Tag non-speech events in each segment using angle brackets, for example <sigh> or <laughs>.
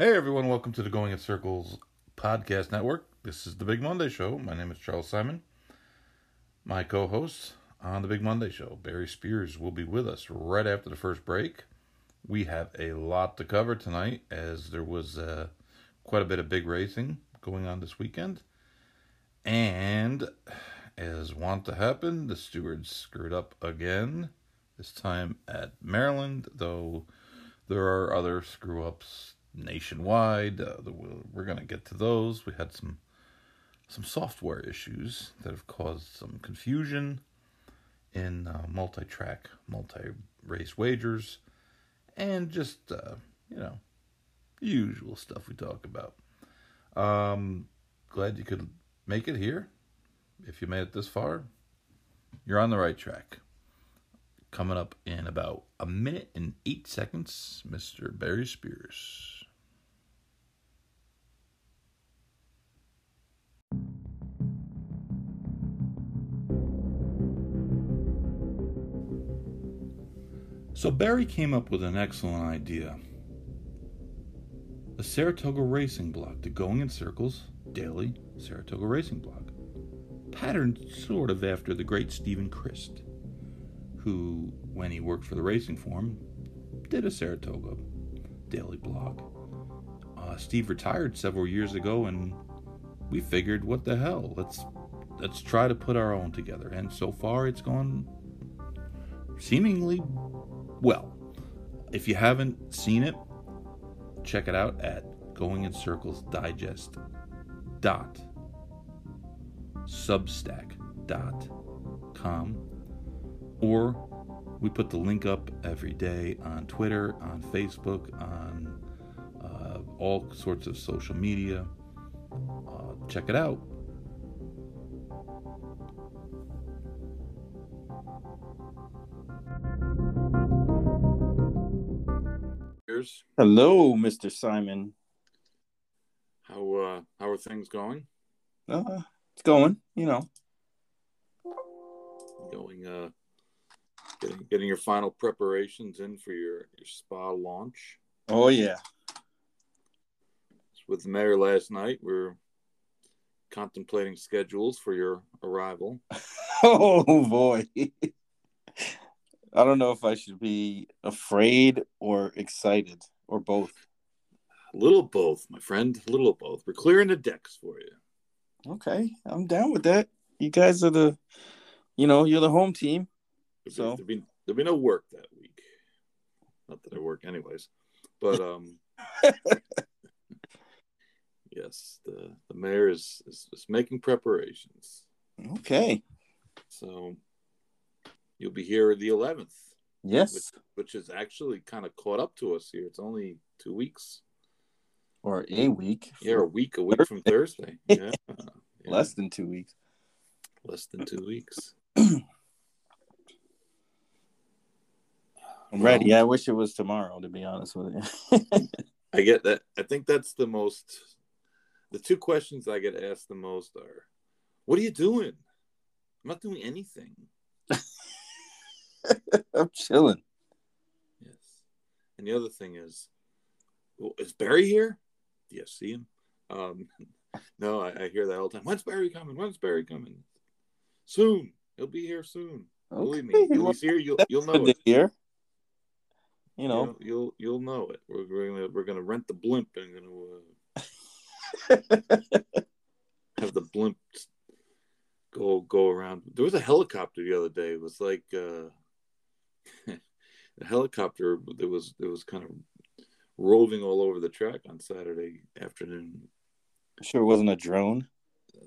Hey everyone, welcome to the Going in Circles podcast network. This is the Big Monday Show. My name is Charles Simon. My co host on the Big Monday Show, Barry Spears, will be with us right after the first break. We have a lot to cover tonight as there was uh, quite a bit of big racing going on this weekend. And as want to happen, the stewards screwed up again, this time at Maryland, though there are other screw ups nationwide. Uh, we're going to get to those. We had some some software issues that have caused some confusion in uh, multi-track, multi-race wagers, and just uh, you know, usual stuff we talk about. Um, glad you could make it here. If you made it this far, you're on the right track. Coming up in about a minute and eight seconds, Mr. Barry Spears. So Barry came up with an excellent idea. A Saratoga racing blog, the Going in Circles daily Saratoga racing blog, patterned sort of after the great Steven Crist, who, when he worked for the Racing Form, did a Saratoga daily blog. Uh, Steve retired several years ago, and we figured, what the hell? Let's let's try to put our own together. And so far, it's gone seemingly well, if you haven't seen it, check it out at Going in Circles Digest dot substack dot com or we put the link up every day on Twitter, on Facebook, on uh, all sorts of social media. Uh, check it out. Hello, Mr. Simon. How uh how are things going? Uh it's going, you know. Going uh getting getting your final preparations in for your, your spa launch. Oh yeah. With the mayor last night, we're contemplating schedules for your arrival. <laughs> oh boy. <laughs> I don't know if I should be afraid or excited or both. A little both, my friend. A little both. We're clearing the decks for you. Okay, I'm down with that. You guys are the, you know, you're the home team. There'll so be, there'll be there'll be no work that week. Not that I work anyways, but um. <laughs> yes, the the mayor is, is is making preparations. Okay. So you'll be here the 11th. Yes. Which, which is actually kind of caught up to us here. It's only two weeks. Or a week. Yeah, a week, a week from Thursday. <laughs> Yeah. yeah. Less than two weeks. Less than two weeks. I'm ready. I wish it was tomorrow, to be honest with you. <laughs> I get that. I think that's the most. The two questions I get asked the most are, "What are you doing?" I'm not doing anything. <laughs> <laughs> I'm chilling. Yes. And the other thing is, well, is Barry here? Do you see him? Um, <laughs> no, I, I, hear that all the time. When's Barry coming? When's Barry coming? Soon. He'll be here soon. Okay. Believe me. When he's here, you'll you'll know it. Here. You know, you'll, you'll you'll know it. We're we're gonna we're gonna rent the blimp and gonna uh, <laughs> have the blimp go go around. There was a helicopter the other day. It was like uh, <laughs> a helicopter that was that was kind of roving all over the track on Saturday afternoon. Sure, it wasn't a drone.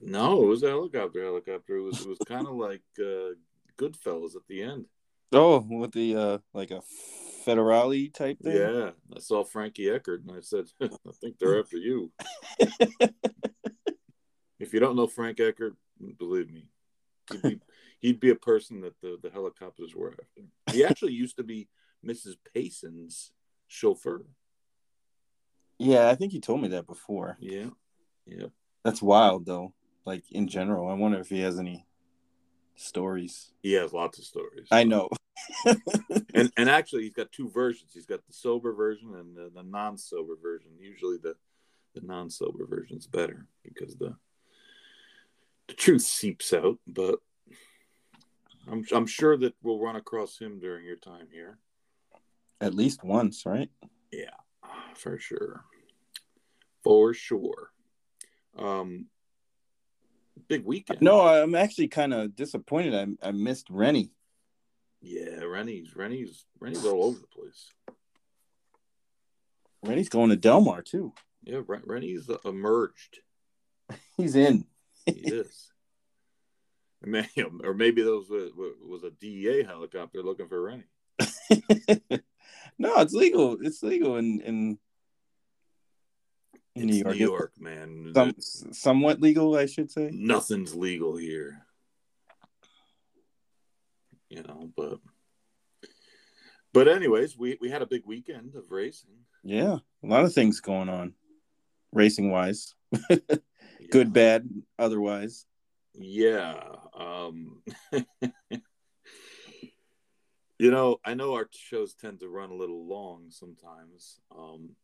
No, it was a helicopter. Helicopter. It was it was kind of <laughs> like uh, Goodfellas at the end. Oh, with the uh, like a federale type thing. Yeah, I saw Frankie Eckert and I said, <laughs> I think they're after you. if you don't know Frank Eckert, believe me, he'd be, he'd be a person that the, the helicopters were after. He actually used to be Mrs. Payson's chauffeur. Yeah, I think he told me that before. Yeah, yeah. That's wild, though. Like in general, I wonder if he has any stories. He has lots of stories. I know. <laughs> and and actually, he's got two versions. He's got the sober version and the, the non-sober version. Usually, the the non-sober version's better because the the truth seeps out. But I'm I'm sure that we'll run across him during your time here. At least once, right? Yeah, for sure. For sure. Um, big weekend. No, I'm actually kind of disappointed. I I missed Rennie. Yeah, Rennie's Rennie's Rennie's all over the place. Rennie's going to Delmar too. Yeah, Rennie's emerged. <laughs> He's in. he is. <laughs> <laughs> Or maybe those was a DEA helicopter looking for Rennie. <laughs> no, it's legal. It's legal in in, in New York. New York, man. Some, somewhat legal, I should say. Nothing's legal here. You know, but but anyways, we we had a big weekend of racing. Yeah, a lot of things going on, racing wise. <laughs> Good, bad, otherwise. Yeah. Um, <laughs> you know, I know our shows tend to run a little long sometimes, um,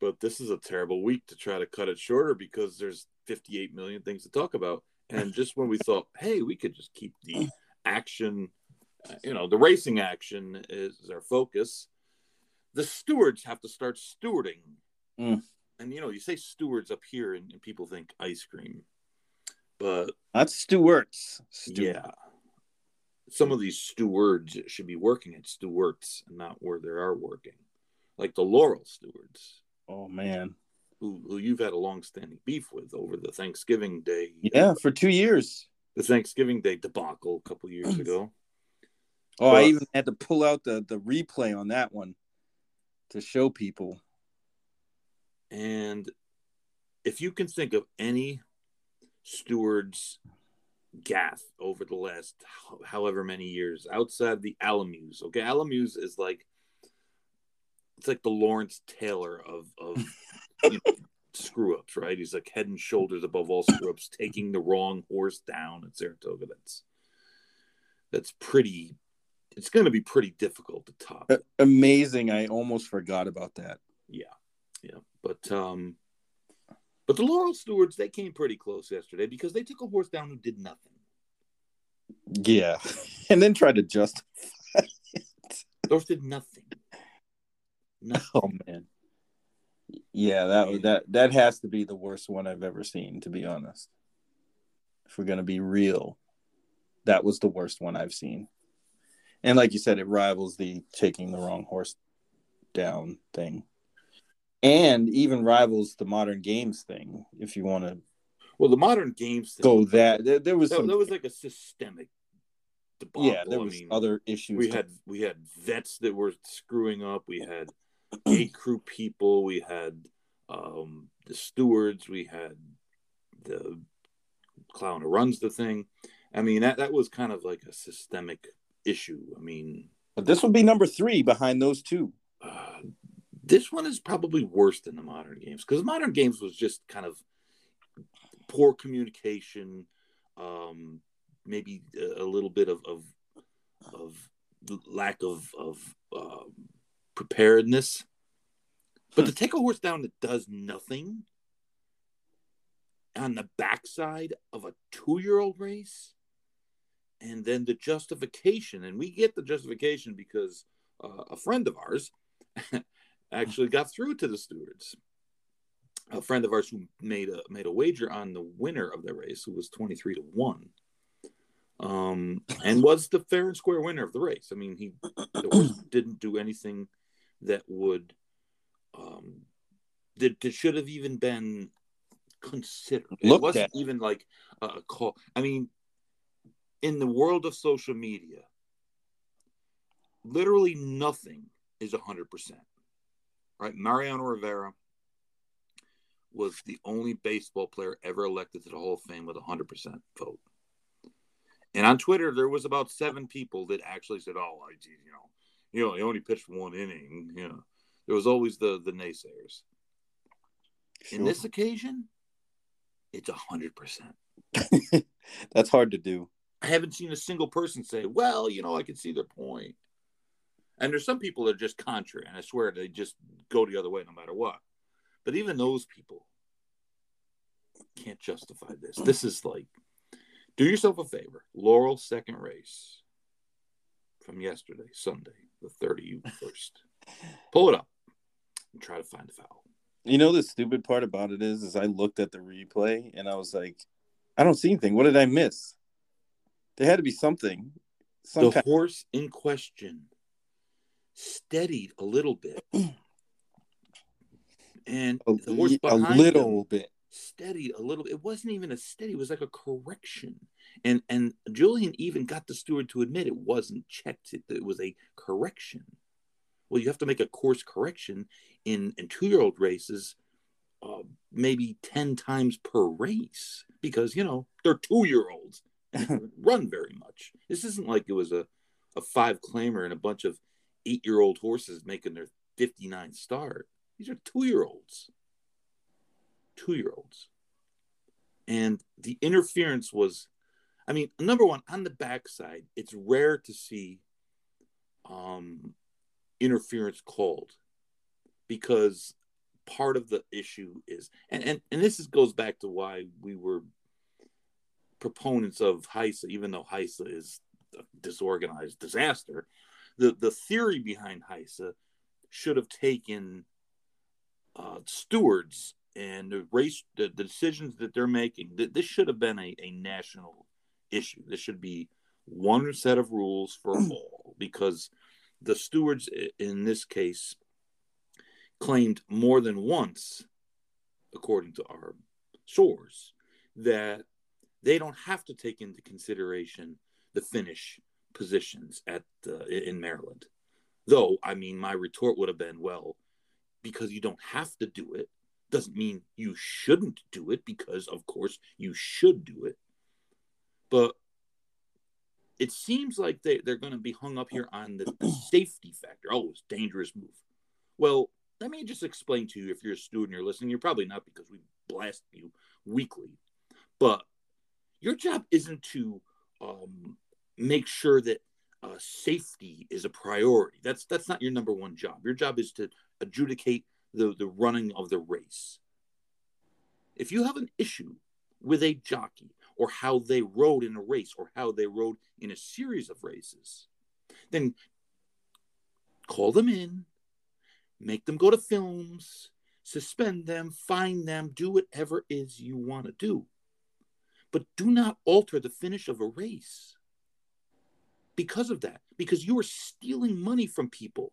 but this is a terrible week to try to cut it shorter because there's 58 million things to talk about. And just when we thought, <laughs> hey, we could just keep the action, uh, you know, the racing action is our focus, the stewards have to start stewarding. Mm. And, you know, you say stewards up here and, and people think ice cream but that's Stewart's. Yeah. Some of these stewards should be working at Stewart's and not where they are working. Like the Laurel stewards. Oh man. Who, who you've had a long standing beef with over the Thanksgiving Day. Yeah, for two years. The Thanksgiving Day debacle a couple years <clears throat> ago. Oh, but, I even had to pull out the, the replay on that one to show people. And if you can think of any Stewards gaff over the last however many years outside the Alamuse. Okay, Alamuse is like it's like the Lawrence Taylor of of <laughs> you know, screw ups, right? He's like head and shoulders above all screw ups, taking the wrong horse down at Saratoga. That's that's pretty. It's going to be pretty difficult to top. Amazing! I almost forgot about that. Yeah, yeah, but um, but the Laurel Stewards, they came pretty close yesterday because they took a horse down who did nothing. Yeah. <laughs> And then tried to justify it. Those did nothing. nothing. Oh man. Yeah, that that that has to be the worst one I've ever seen, to be honest. If we're gonna be real, that was the worst one I've seen. And like you said, it rivals the taking the wrong horse down thing and even rivals the modern games thing. If you want to, well, the modern games thing, go that there, there was that, some, there was like a systemic. Debacle. Yeah, there was I mean, other issues. We had we had vets that were screwing up. We had <clears throat> gate crew people. We had um, the stewards. We had the clown who runs the thing. I mean, that that was kind of like a systemic issue. I mean, but this would be number three behind those two. Uh, this one is probably worse than the modern games because modern games was just kind of poor communication, um, maybe a, a, little bit of of, of lack of of uh, preparedness. But to take a horse down that does nothing on the backside of a two-year-old race, and then the justification, and we get the justification because uh, a friend of ours <laughs> actually got through to the stewards. A friend of ours who made a made a wager on the winner of the race, who was twenty three to one, um, and <laughs> was the fair and square winner of the race. I mean, he <clears throat> didn't do anything that would um, that, that should have even been considered. Looked it wasn't at. even like a call. I mean, in the world of social media, literally nothing is hundred percent right? Mariano Rivera was the only baseball player ever elected to the Hall of Fame with a 100% vote. And on Twitter, there was about seven people that actually said, "Oh, I, you know, you know, he only pitched one inning." You know, there was always the the naysayers. Sure. In this occasion, it's a hundred percent. <laughs> That's hard to do. I haven't seen a single person say, "Well, you know, I can see their point." And there's some people that are just contrary, and I swear they just go the other way no matter what. But even those people can't justify this. This is like, do yourself a favor. Laurel second race from yesterday, Sunday, the 31st. <laughs> Pull it up and try to find the foul. You know the stupid part about it is, is I looked at the replay and I was like, I don't see anything. What did I miss? There had to be something. Some the kind- horse in question steadied a little bit, <clears throat> and a, the horse a little bit steadied a little. It wasn't even a steady; it was like a correction. And and Julian even got the steward to admit it wasn't checked; it, it was a correction. Well, you have to make a course correction in in two year old races, uh, maybe ten times per race because you know they're two year olds <laughs> run very much. This isn't like it was a a five claimer and a bunch of eight year old horses making their 59 start. These are two year olds. Two year olds. And the interference was, I mean, number one, on the backside, it's rare to see um, interference called because part of the issue is, and, and, and this is, goes back to why we were proponents of HISA, even though HISA is a disorganized disaster the the theory behind HISA should have taken uh, stewards and the race the, the, decisions that they're making. This should have been a, a national issue. This should be one set of rules for <clears throat> all because the stewards in this case claimed more than once, according to our source, that they don't have to take into consideration the finish positions at uh, in Maryland. Though, I mean, my retort would have been, well, because you don't have to do it doesn't mean you shouldn't do it because of course you should do it. But it seems like they, they're going to be hung up here on the, the <clears throat> safety factor. Oh, it's dangerous move. Well, let me just explain to you if you're a student, you're listening, you're probably not because we blast you weekly, but your job isn't to um, make sure that uh, safety is a priority. That's that's not your number one job. Your job is to adjudicate the the running of the race. If you have an issue with a jockey or how they rode in a race or how they rode in a series of races, then call them in, make them go to films, suspend them, fine them, do whatever is you want to do. But do not alter the finish of a race because of that, because you are stealing money from people.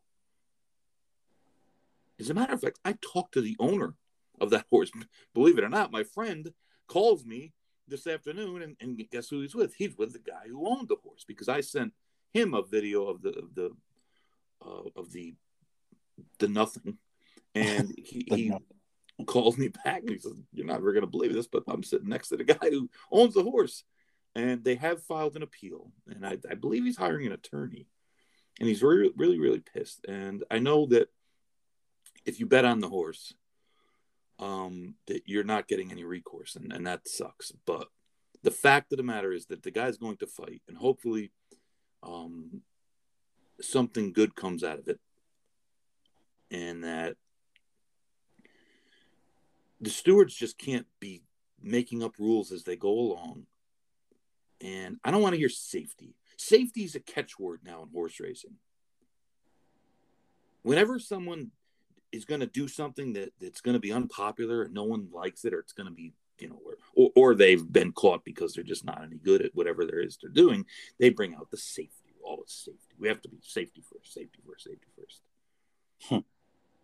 As a matter of fact, I talked to the owner of that <laughs> horse. Believe it or not, my friend calls me this afternoon, and, and guess who he's with? He's with the guy who owned the horse because I sent him a video of the of the uh, of the the nothing, and <laughs> he, he calls me back and he says, "You're not ever going to believe this, but I'm sitting next to the guy who owns the horse." And they have filed an appeal, and I, I believe he's hiring an attorney, and he's really, really, really pissed. And I know that if you bet on the horse, um, that you're not getting any recourse, and, and that sucks. But the fact of the matter is that the guy's going to fight, and hopefully, um, something good comes out of it, and that the stewards just can't be making up rules as they go along and I don't want to hear safety. Safety is a catchword now in horse racing. Whenever someone is going to do something that, that's going to be unpopular and no one likes it, or it's going to be, you know, or, or, or they've been caught because they're just not any good at whatever there is they're doing, they bring out the safety. Always safety. We have to be safety first, safety first, safety first. Hmm.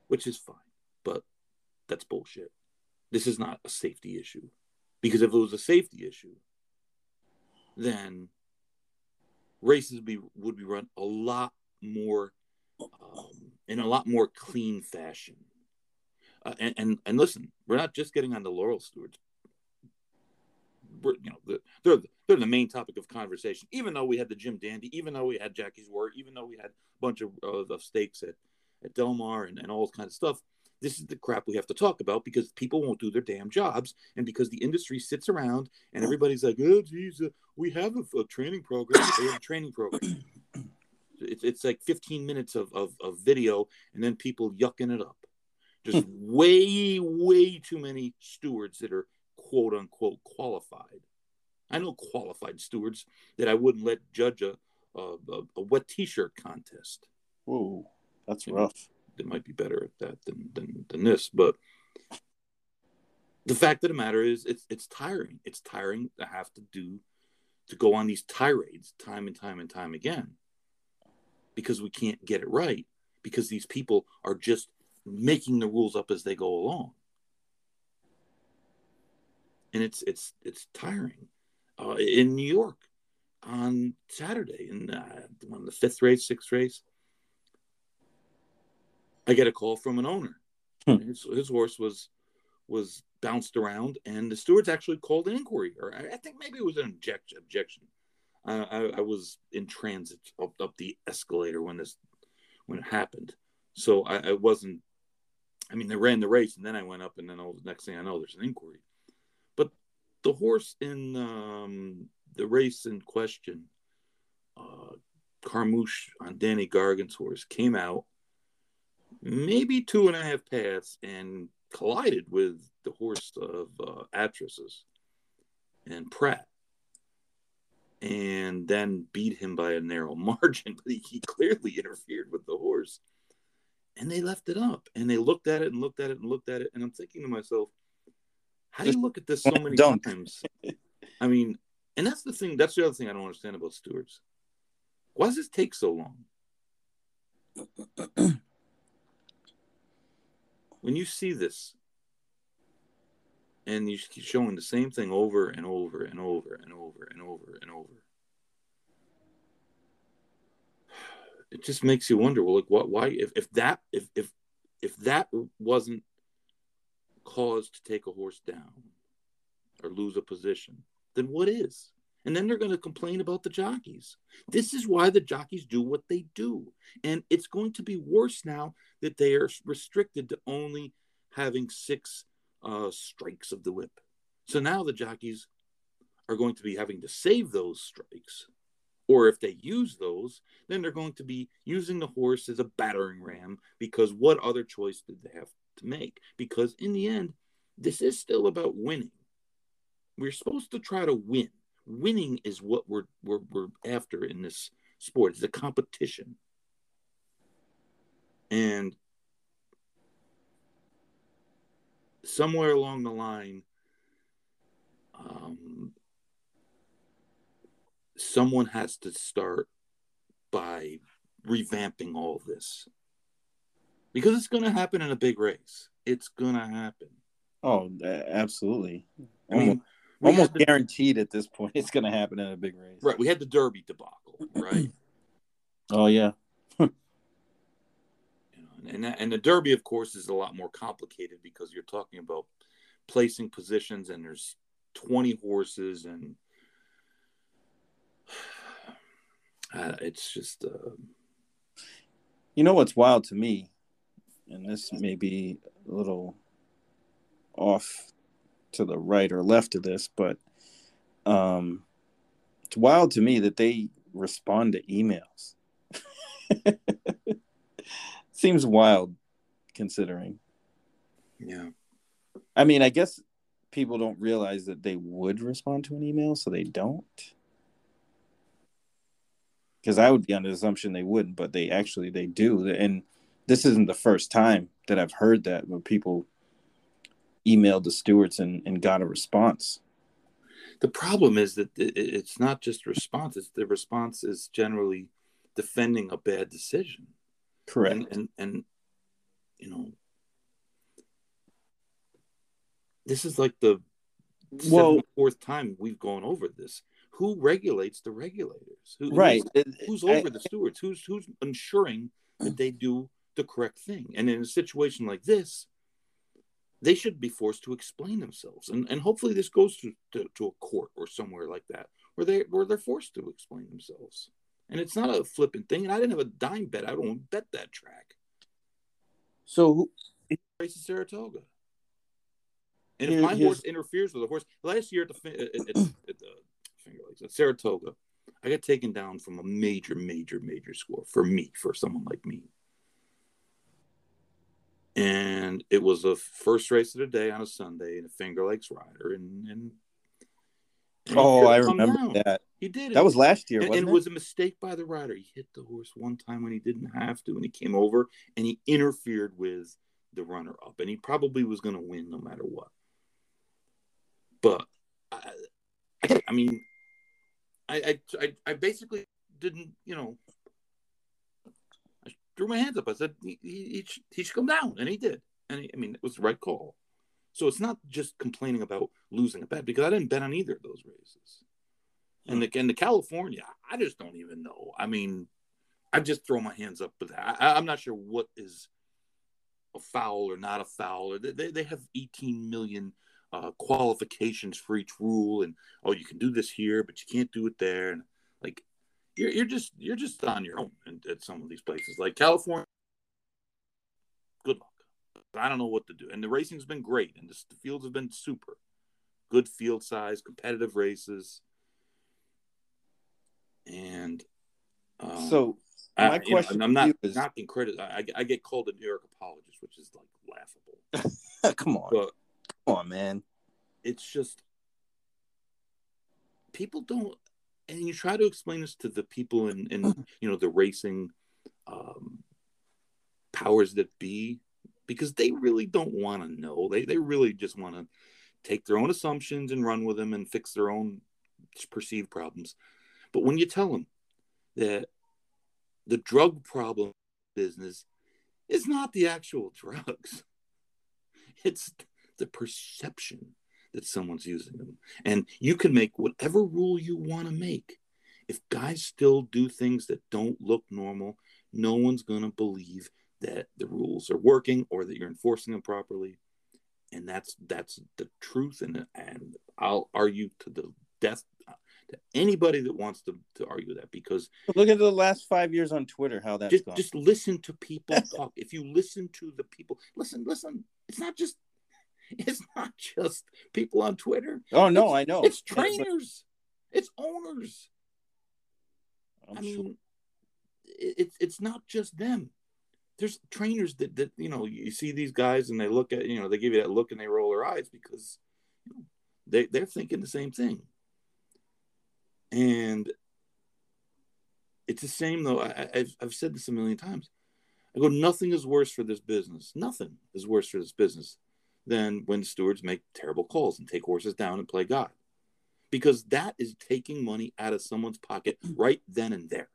Which is fine, but that's bullshit. This is not a safety issue. Because if it was a safety issue, then races be would be run a lot more um, in a lot more clean fashion. Uh, and, and and listen, we're not just getting on the laurel stewards. We're, you know, they're they're the main topic of conversation. Even though we had the Jim Dandy, even though we had Jackie's Warrior, even though we had a bunch of, uh, of stakes at at Del Mar and, and all kinds of stuff, this is the crap we have to talk about because people won't do their damn jobs. And because the industry sits around and everybody's like oh geez uh, we have a, a, training program they have a training program. <clears throat> It's, it's like 15 minutes of, of, of video and then people yucking it up. Just way way too many stewards that are quote unquote qualified. I know qualified stewards that i wouldn't let judge a, a, a wet t-shirt contest. Whoa that's rough that might be better at that than than, than this. But the fact of the matter is, it's it's tiring. It's tiring to have to do to go on these tirades time and time and time again because we can't get it right because these people are just making the rules up as they go along and it's it's it's tiring uh, in new york on saturday in uh, on the fifth race sixth race I get a call from an owner. Hmm. His, his horse was was bounced around, and the stewards actually called an inquiry, or I, I think maybe it was an objection. Objection. Uh, I, I, was in transit up, up the escalator when this when it happened, so I, I, wasn't. I mean, they ran the race, and then I went up, and then all, the next thing I know, there's an inquiry. But the horse in um, the race in question, uh, Carmouche on Danny Gargan's horse, came out maybe two and a half paths and collided with the horse of uh, Atrasis and Prat and then beat him by a narrow <laughs> margin. But he, he, clearly interfered with the horse. And they left it up and they looked at it and looked at it and looked at it. And I'm thinking to myself, how do you look at this so many Dunk. times? I mean, and that's the thing, that's the other thing I don't understand about stewards. Why does this take so long? <clears throat> when you see this and you keep showing the same thing over and over and over and over and over and over it just makes you wonder well like what why if, if that if if if that wasn't cause to take a horse down or lose a position then what is and then they're going to complain about the jockeys. This is why the jockeys do what they do. And it's going to be worse now that they are restricted to only having six uh, strikes of the whip. So now the jockeys are going to be having to save those strikes. Or if they use those, then they're going to be using the horse as a battering ram because what other choice did they have to make? Because in the end, this is still about winning. We're supposed to try to win winning is what we're we're, we're after in this sport. It's a competition, and somewhere along the line, um, someone has to start by revamping all this because it's going to happen in a big race. It's going to happen. Oh, absolutely. I mean, almost the, guaranteed at this point <laughs> it's going to happen in a big race. Right. We had the Derby debacle, right? <clears throat> oh yeah. <clears throat> you know, and that, and the Derby, of course, is a lot more complicated because you're talking about placing positions, and there's 20 horses, and <sighs> uh, it's just. Uh, you know what's wild to me, and this may be a little off to the right or left of this, but um, it's wild to me that they respond to emails. <laughs> Seems wild considering. Yeah. I mean, I guess people don't realize that they would respond to an email, so they don't. Because I would be under the assumption they wouldn't, but they actually they do. And this isn't the first time that I've heard that where people emailed the stewards and, and got a response. The problem is that it's not just response; it's the response is generally defending a bad decision. Correct. And and, and you know, this is like the well fourth time we've gone over this. Who regulates the regulators? Who, right. Who's, who's over I, the stewards? Who's who's ensuring that they do the correct thing? And in a situation like this, they should be forced to explain themselves. And, and hopefully this goes to, to, to, a court or somewhere like that where they where they're forced to explain themselves. And it's not a flippant thing. And i didn't have a dime bet. I don't bet that track. So race races Saratoga. And if my horse interferes with a horse, last year at the at, at, at the Finger Lakes at Saratoga, I got taken down from a major, major, major score for me, for someone like me. And it was the first race of the day on a Sunday in a Finger Lakes rider, and, and, and Oh, I remember down. that. He did it. That was last year, and, wasn't and it? was a mistake by the rider. He hit the horse one time when he didn't have to, and he came over and he interfered with the runner up, and he probably was going to win no matter what. But I, I, mean, I, I, I, basically didn't, you know, threw my hands up. I said he, he, he, should, come down, and he did. And he, I mean, it was the right call. So it's not just complaining about losing a bet because I didn't bet on either of those races. And the, and the California, I just don't even know. I mean, I just throw my hands up with that. I, I'm not sure what is a foul or not a foul. They, they, they have 18 million uh, qualifications for each rule, and oh, you can do this here, but you can't do it there. And you're you're just you're just on your own at, at some of these places, like California. Good luck. I don't know what to do. And the racing's been great, and the, the fields have been super. Good field size, competitive races and um, so I- my know, question and I'm not is- knocking credit. I, I get called a New York apologist, which is like laughable. <laughs> come on, But come on, man. it's just people don't, and you try to explain this to the people in, in you know the racing um, powers that be, because they really don't want to know. They they really just want to take their own assumptions and run with them and fix their own perceived problems. But when you tell them that the drug problem business is not the actual <laughs> drugs, it's the perception that someone's using them. And you can make whatever rule you want to make. If guys still do things that don't look normal, no one's going to believe that the rules are working or that you're enforcing them properly. And that's that's the truth and and I'll argue to the death to anybody that wants to, to argue that because Look at the last five years on Twitter, how that's just gone. just listen to people <laughs> talk. If you listen to the people, listen, listen. It's not just <laughs> it's not just people on Twitter. oh no, it's- I know. It's Yeah, but trainers. It's owners. I'm I mean, it, it's it's not just them. There's trainers that that you know you see these guys and they look at you know they give you that look and they roll their eyes because you know, they they're thinking the same thing. And it's the same though. I- I've I've said this a million times. I go, nothing is worse for this business. Nothing is worse for this business than when stewards make terrible calls and take horses down and play God. Because that is taking money out of someone's pocket right then and there.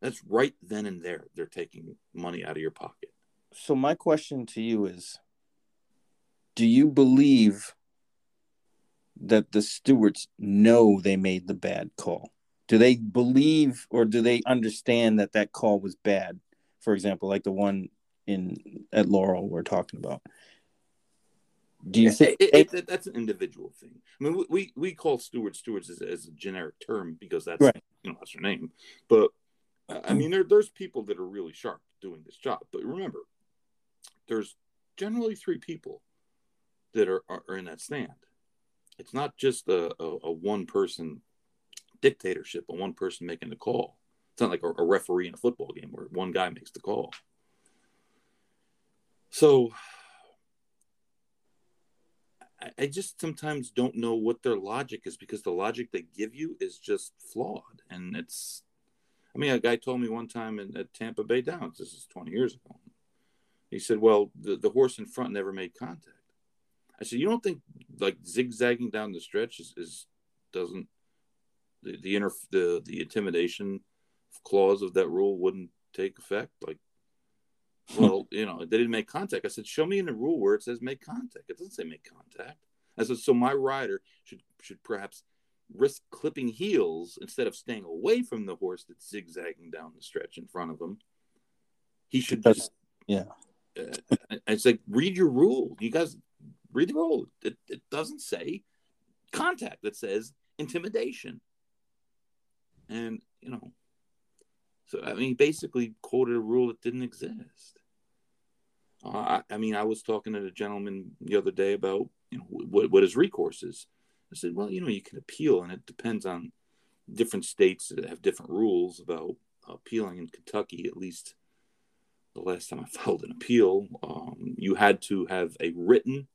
That's right then and there. They're taking money out of your pocket. so my question to you is do you believe that the stewards know they made the bad call do they believe or do they understand that that call was bad for example like the one in at laurel we're talking about do you think It- it- it- that's an individual thing? I mean, we- we, call stewards stewards as, as a generic term because that's Right. you know that's their name. But I mean, there there's people that are really sharp doing this job. But remember, there's generally three people that are, are, are in that stand. It's not just a, a, a one person dictatorship, a one person making the call. It's not like a, a referee in a football game where one guy makes the call. So I, just sometimes don't know what their logic is because the logic they give you is just flawed. And it's, I mean, a guy told me one time in, at Tampa Bay Downs, this is 20 years ago. He said, Well, the, the horse in front never made contact. I said, You don't think like zigzagging down the stretch is, is doesn't the the, inter, the the intimidation clause of that rule wouldn't take effect? Like, <laughs> well, you know, they didn't make contact. I said, show me in the rule where it says make contact. It doesn't say make contact. I said, so my rider should should perhaps risk clipping heels instead of staying away from the horse that's zigzagging down the stretch in front of him. He should That's- just, yeah. Uh, it's like read your rule. You guys read the rule. It, it doesn't say contact. It says intimidation. And you know, so I mean, he basically quoted a rule that didn't exist. Uh, I, I, mean, I was talking to a gentleman the other day about you know what what his recourse is. I said, well, you know, you can appeal, and it depends on different states that have different rules about appealing. In Kentucky, at least the last time I <laughs> filed an appeal, um, you had to have a written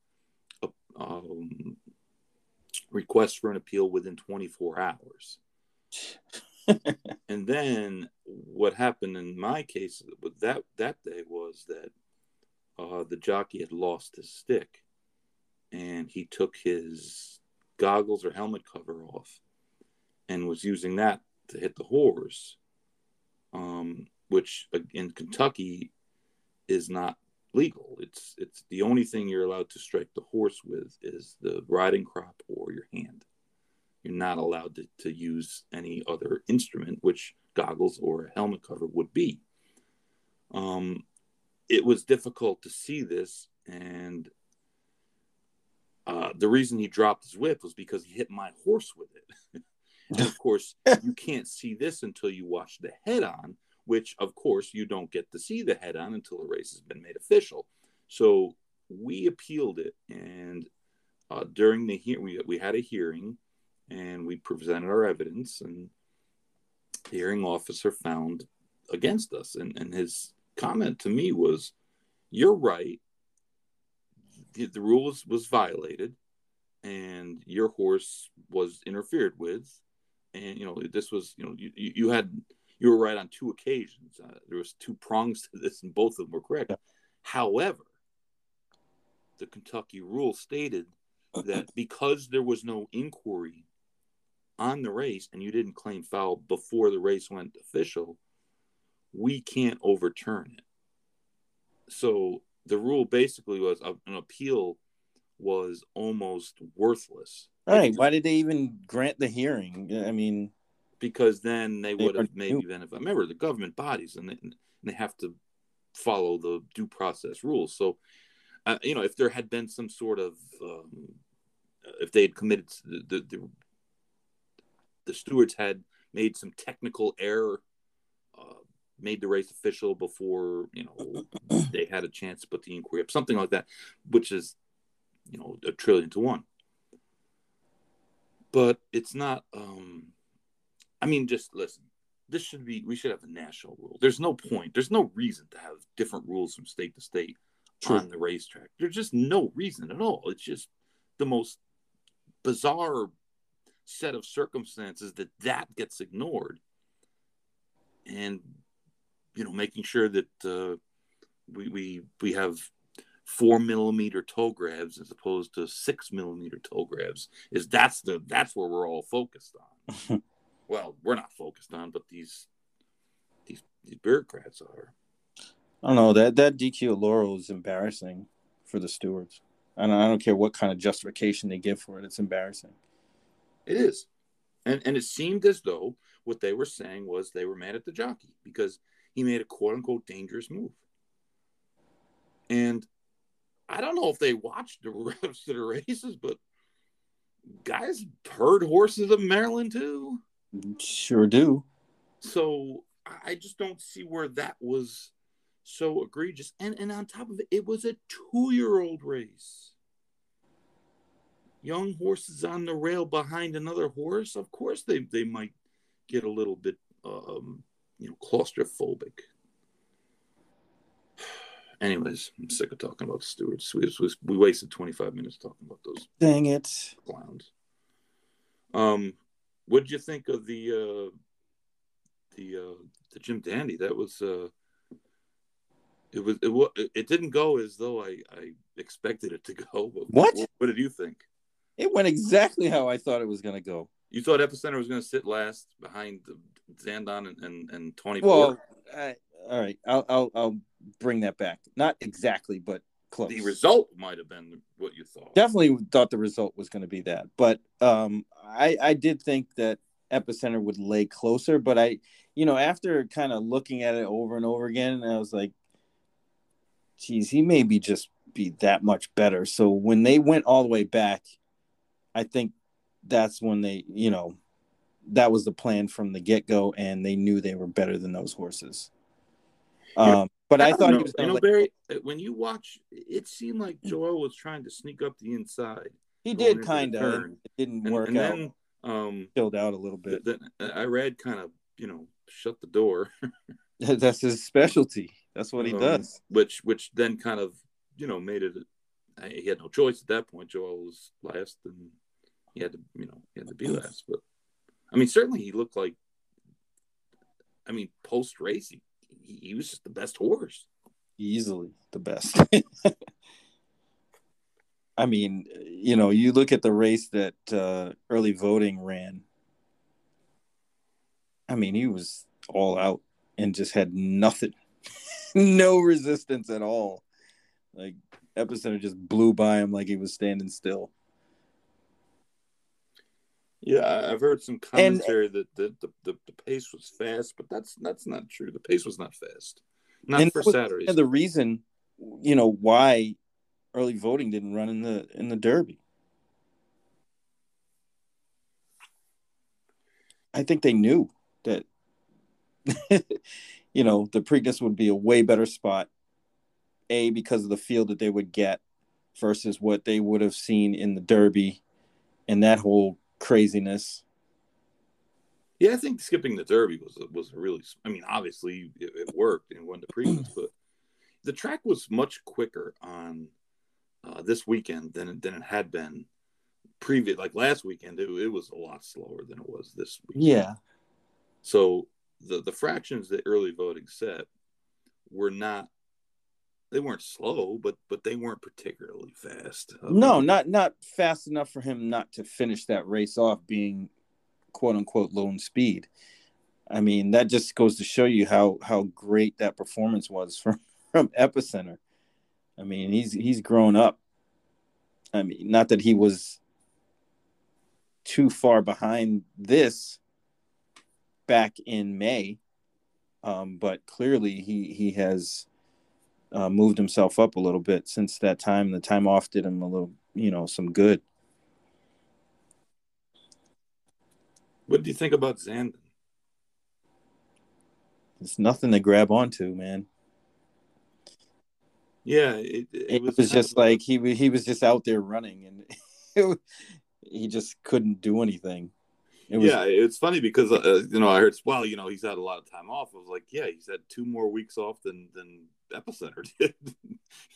um, request for an appeal within 24 hours. <laughs> and then what happened in my case with that that day was that uh, the jockey had lost his stick, and he took his goggles or helmet cover off, and was using that to hit the horse, um, which in Kentucky is not legal. It's it's the only thing you're allowed to strike the horse with is the riding crop or your hand. You're not allowed to, to use any other instrument, which goggles or a helmet cover would be. Um, it was difficult to see this, and uh, the reason he dropped his whip was because he hit my horse with it. <laughs> and of course, <laughs> you can't see this until you watch the head on, which of course you don't get to see the head on until the race has been made official. So we appealed it, and uh, during the hearing, we, we had a hearing, and we presented our evidence, and the hearing officer found against us, and, and his comment to me was, "You're right. The, the rules was violated, and your horse was interfered with, and you know this was you know you, you had." you were right on two occasions. Uh, there was two prongs to this, and both of them were correct. However, the Kentucky rule stated that because there was no inquiry on the race and you didn't claim foul before the race went official, we can't overturn it. So the rule basically was an appeal was almost worthless. All right. Why did they even grant the hearing? I mean, because then they, they would have maybe been. If I remember, the government bodies and they, and they have to follow the due process rules. So, uh, you know, if there had been some sort of, um, if they had committed the, the, the the stewards had made some technical error, uh, made the race official before you know <clears throat> they had a chance to put the inquiry up, something like that, which is you know a trillion to one. But it's not. Um, I mean, just listen. This should be. We should have a national rule. There's no point. There's no reason to have different rules from state to state True. on the racetrack. There's just no reason at all. It's just the most bizarre set of circumstances that that gets ignored, and you know, making sure that uh, we we we have four millimeter toe grabs as opposed to six millimeter toe grabs is that's the that's where we're all focused on. <laughs> well, we're not focused on, but these these these bureaucrats are. I don't know that that DQ Laurel is embarrassing for the stewards. And I don't care what kind of justification they give for it; it's embarrassing. It is, and and it seemed as though what they were saying was they were mad at the jockey because he made a quote unquote dangerous move. And I don't know if they watched the <laughs> rest of the races, but guys herd horses of Maryland too. Sure do. So I just don't see where that was so egregious. And and on top of it, it was a two year old race. Young horses on the rail behind another horse. Of course, they they might get a little bit, um, you know, claustrophobic. <sighs> Anyways, I'm sick of talking about the stewards. We, we wasted 25 minutes talking about those. Dang it, clowns. Um, what did you think of the uh, the uh, the Jim Dandy? That was uh, it was it, it didn't go as though I, I expected it to go. what? what? What did you think? It went exactly how I thought it was going to go. You thought Epicenter was going to sit last behind Zandon and and, and Tony. Well, I, all right, I'll, I'll I'll bring that back. Not exactly, but close. The result might have been what you thought. Definitely thought the result was going to be that, but um, I I did think that Epicenter would lay closer, but I, you know, after kind of looking at it over and over again, I was like, geez, he may be just be that much better. So when they went all the way back, I think that's when they, you know, that was the plan from the get go, and they knew they were better than those horses. Um, But I, don't thought he was you know to. Barry. uh, When you watch, it seemed like Joel was trying to sneak up the inside. He did kind of. It didn't And, work and out. then um, Chilled out a little bit. th- th- Irad kind of you know shut the door, <laughs> That's his specialty. That's what he Um, does. which which then kind of you know made it. He had no choice at that point. Joel was last, and he had to you know he had to be last. But I mean, certainly he looked like. I mean, post race, he, he was just the best horse. Easily the best. <laughs> I mean, you know, you look at the race that uh, early voting ran. I mean, he was all out and just had nothing, <laughs> no resistance at all. Like Epicenter just blew by him like he was standing still. Yeah, I've heard some And- uh, commentary that the, the, the, the pace was fast, but that's that's not true. The pace was not fast, not And for Saturdays. And the reason, you know, why early voting didn't run in the in the Derby. I think they knew that, <laughs> you know, the Preakness would be a way better spot. A because of the field that they would get versus what they would have seen in the Derby, and that whole craziness. Yeah, I think skipping the Derby was a, was a really. I mean, obviously it, it worked and won the Preakness, but the track was much quicker on uh, this weekend than than it had been previous. Like last weekend, it, it was a lot slower than it was this week. Yeah, So the the fractions that early voting set were not. They weren't slow, but but they weren't particularly fast. I no, mean, not not fast enough for him not to finish that race off being quote unquote low lone speed. I mean, that just goes to show you how how great that performance was <laughs> from from Epicenter. I mean, he's he's grown up. I mean, not that he was too far behind this back in May, um, but clearly he he has uh, moved himself up a little bit since that time. The time off did him a little, you know, some good. What do you think about Zandon? It's nothing to grab onto, man. Yeah, it, it, It, was, kind just like he he was just out there running, and it, <laughs> he just couldn't do anything. It was yeah, it's funny because uh, you know I heard well, you know, he's had a lot of time off. I was like, yeah, he's had two more weeks off than than Epicenter <laughs> did.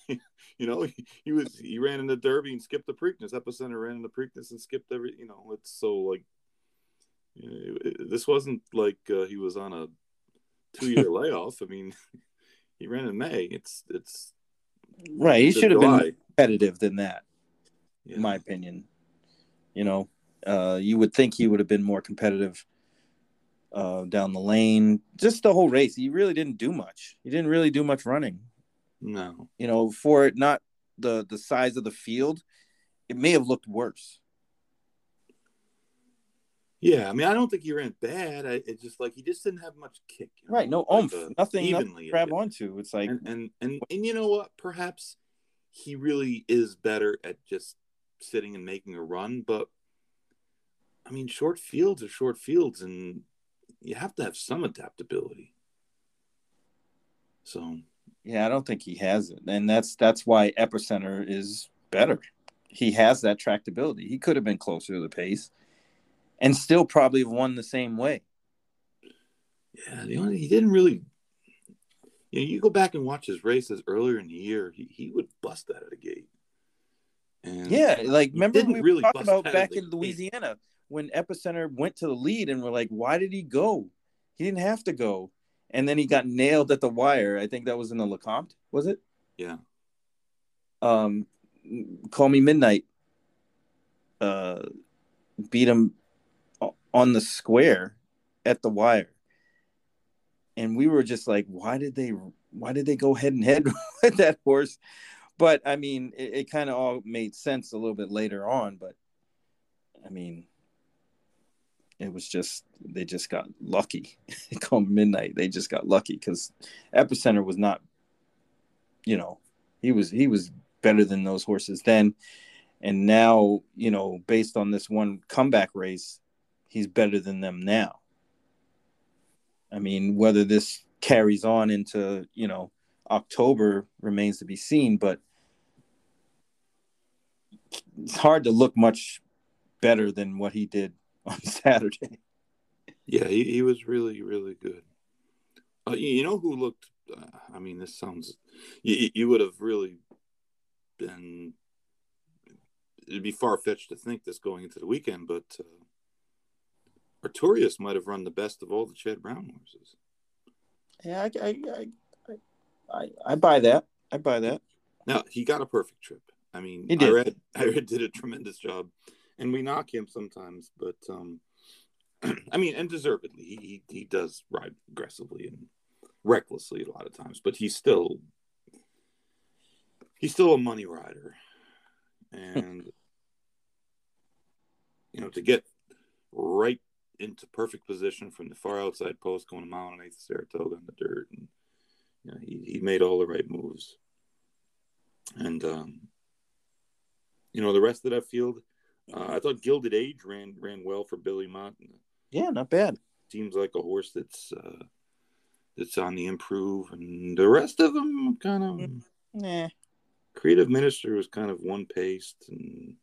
<laughs> you know, he, he was he ran in the Derby and skipped the Preakness. Epicenter ran in the Preakness and skipped every. You know, it's so like you know, it- it- this wasn't like uh, he was on a two year <laughs> layoff. I mean, he ran in May. It's it's right. He should have been competitive than that, Yeah. in my opinion. You know, uh, you would think he would have been more competitive uh, down the lane. Just the whole race, he really didn't do much. He didn't really do much running. no. You know, for it not the the size of the field, it may have looked worse. Yeah, I mean, I don't think he ran bad. I it just like he just didn't have much kick. you know, Right, no like, oomph, uh, nothing, evenly grab onto. It's like and, and and and you know what? Perhaps he really is better at just sitting and making a run. But I mean, short fields are short fields, and you have to have some adaptability. So Yeah, I don't think he has it, and that's that's why Epicenter is better. He has that tractability. He could have been closer to the pace, and still probably have won the same way. yeah, the only he didn't really. You know, you go back and watch his races earlier in the year. He he would bust out of the gate. And Yeah, like remember we really talked about back in. Louisiana when Epicenter went to the lead, and we're like, why did he go? He didn't have to go, and then he got nailed at the wire. I think that was in the Lecomte, was it? yeah, um Call Me Midnight uh beat him on the square at the wire and we were just like why did they why did they go head and head <laughs> with that horse but i mean it, it kind of all made sense a little bit later on but i mean it was just they just got lucky. <laughs> Call Me Midnight they just got lucky because epicenter was not you know he was he was better than those horses then. And now you know based on this one comeback race he's better than them now. I mean whether this carries on into you know October remains to be seen, but it's hard to look much better than what he did <laughs> on Saturday. Yeah, he, he was really, really good. Uh, you know who looked? Uh, I mean, this sounds. You, you would have really been. It'd be far fetched to think this going into the weekend, but uh, Artorius might have run the best of all the Chad Brown horses. Yeah, I, I, I, I, I buy that. I buy that. Now he got a perfect trip. I mean, He did. Irad, I read did a tremendous job, and we knock him sometimes, but um, <clears throat> I mean, and deservedly, he, he does ride aggressively and recklessly a lot of times, but he's still he's still a money rider, and <laughs> you know to get right into perfect position from the far outside post going a mile and an eighth Saratoga in the dirt, and you know, he he made all the right moves, and um, you know the rest of that field. Uh, I thought Gilded Age ran ran well for Billy Mott. Yeah, not bad. Seems like a horse that's uh, that's on the improve, and the rest of them kind of Nah. Creative Minister was kind of one paced, and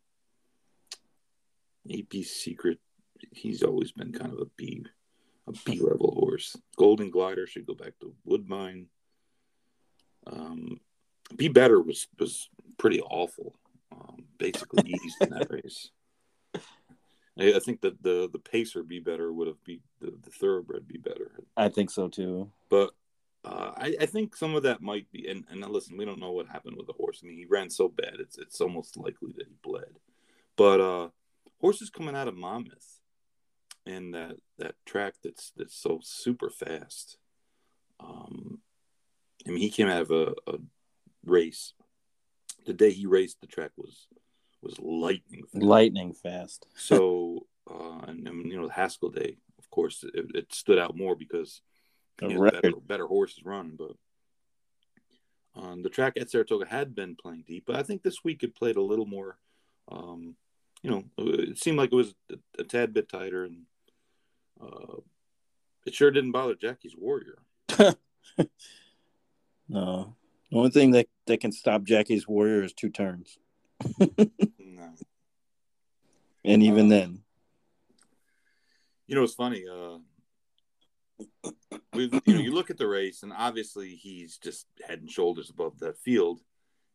AP Secret. He's always been kind of a B a B level horse. Golden Glider should go back to Woodbine. Um, Be Better was was pretty awful. Um, basically eased in that race. <laughs> I, I think that the the pacer Be Better would have be the, the thoroughbred Be Better, I think so too. but uh, I, I think some of that might be. And, and now listen, we don't know what happened with the horse. I mean, he ran so bad; it's it's almost likely that he bled. But uh, horses coming out of Monmouth and that that track that's that's so super fast. Um, I mean, he came out of a, a race. The day he raced, the track was was lightning fast. Lightning fast. <laughs> So, uh, and, and you know, the Haskell Day, of course, it, it stood out more because he better, better horses run. But um, the track at Saratoga had been playing deep, but I think this week it played a little more. Um, you know, it seemed like it was a, a tad bit tighter, and uh, it sure didn't bother Jackie's Warrior. <laughs> No. The only thing that, that can stop Jackie's Warrior is two turns. No. And even Uh, then. You know, it's funny. Uh, you know, you look at the race, and obviously he's just head and shoulders above that field.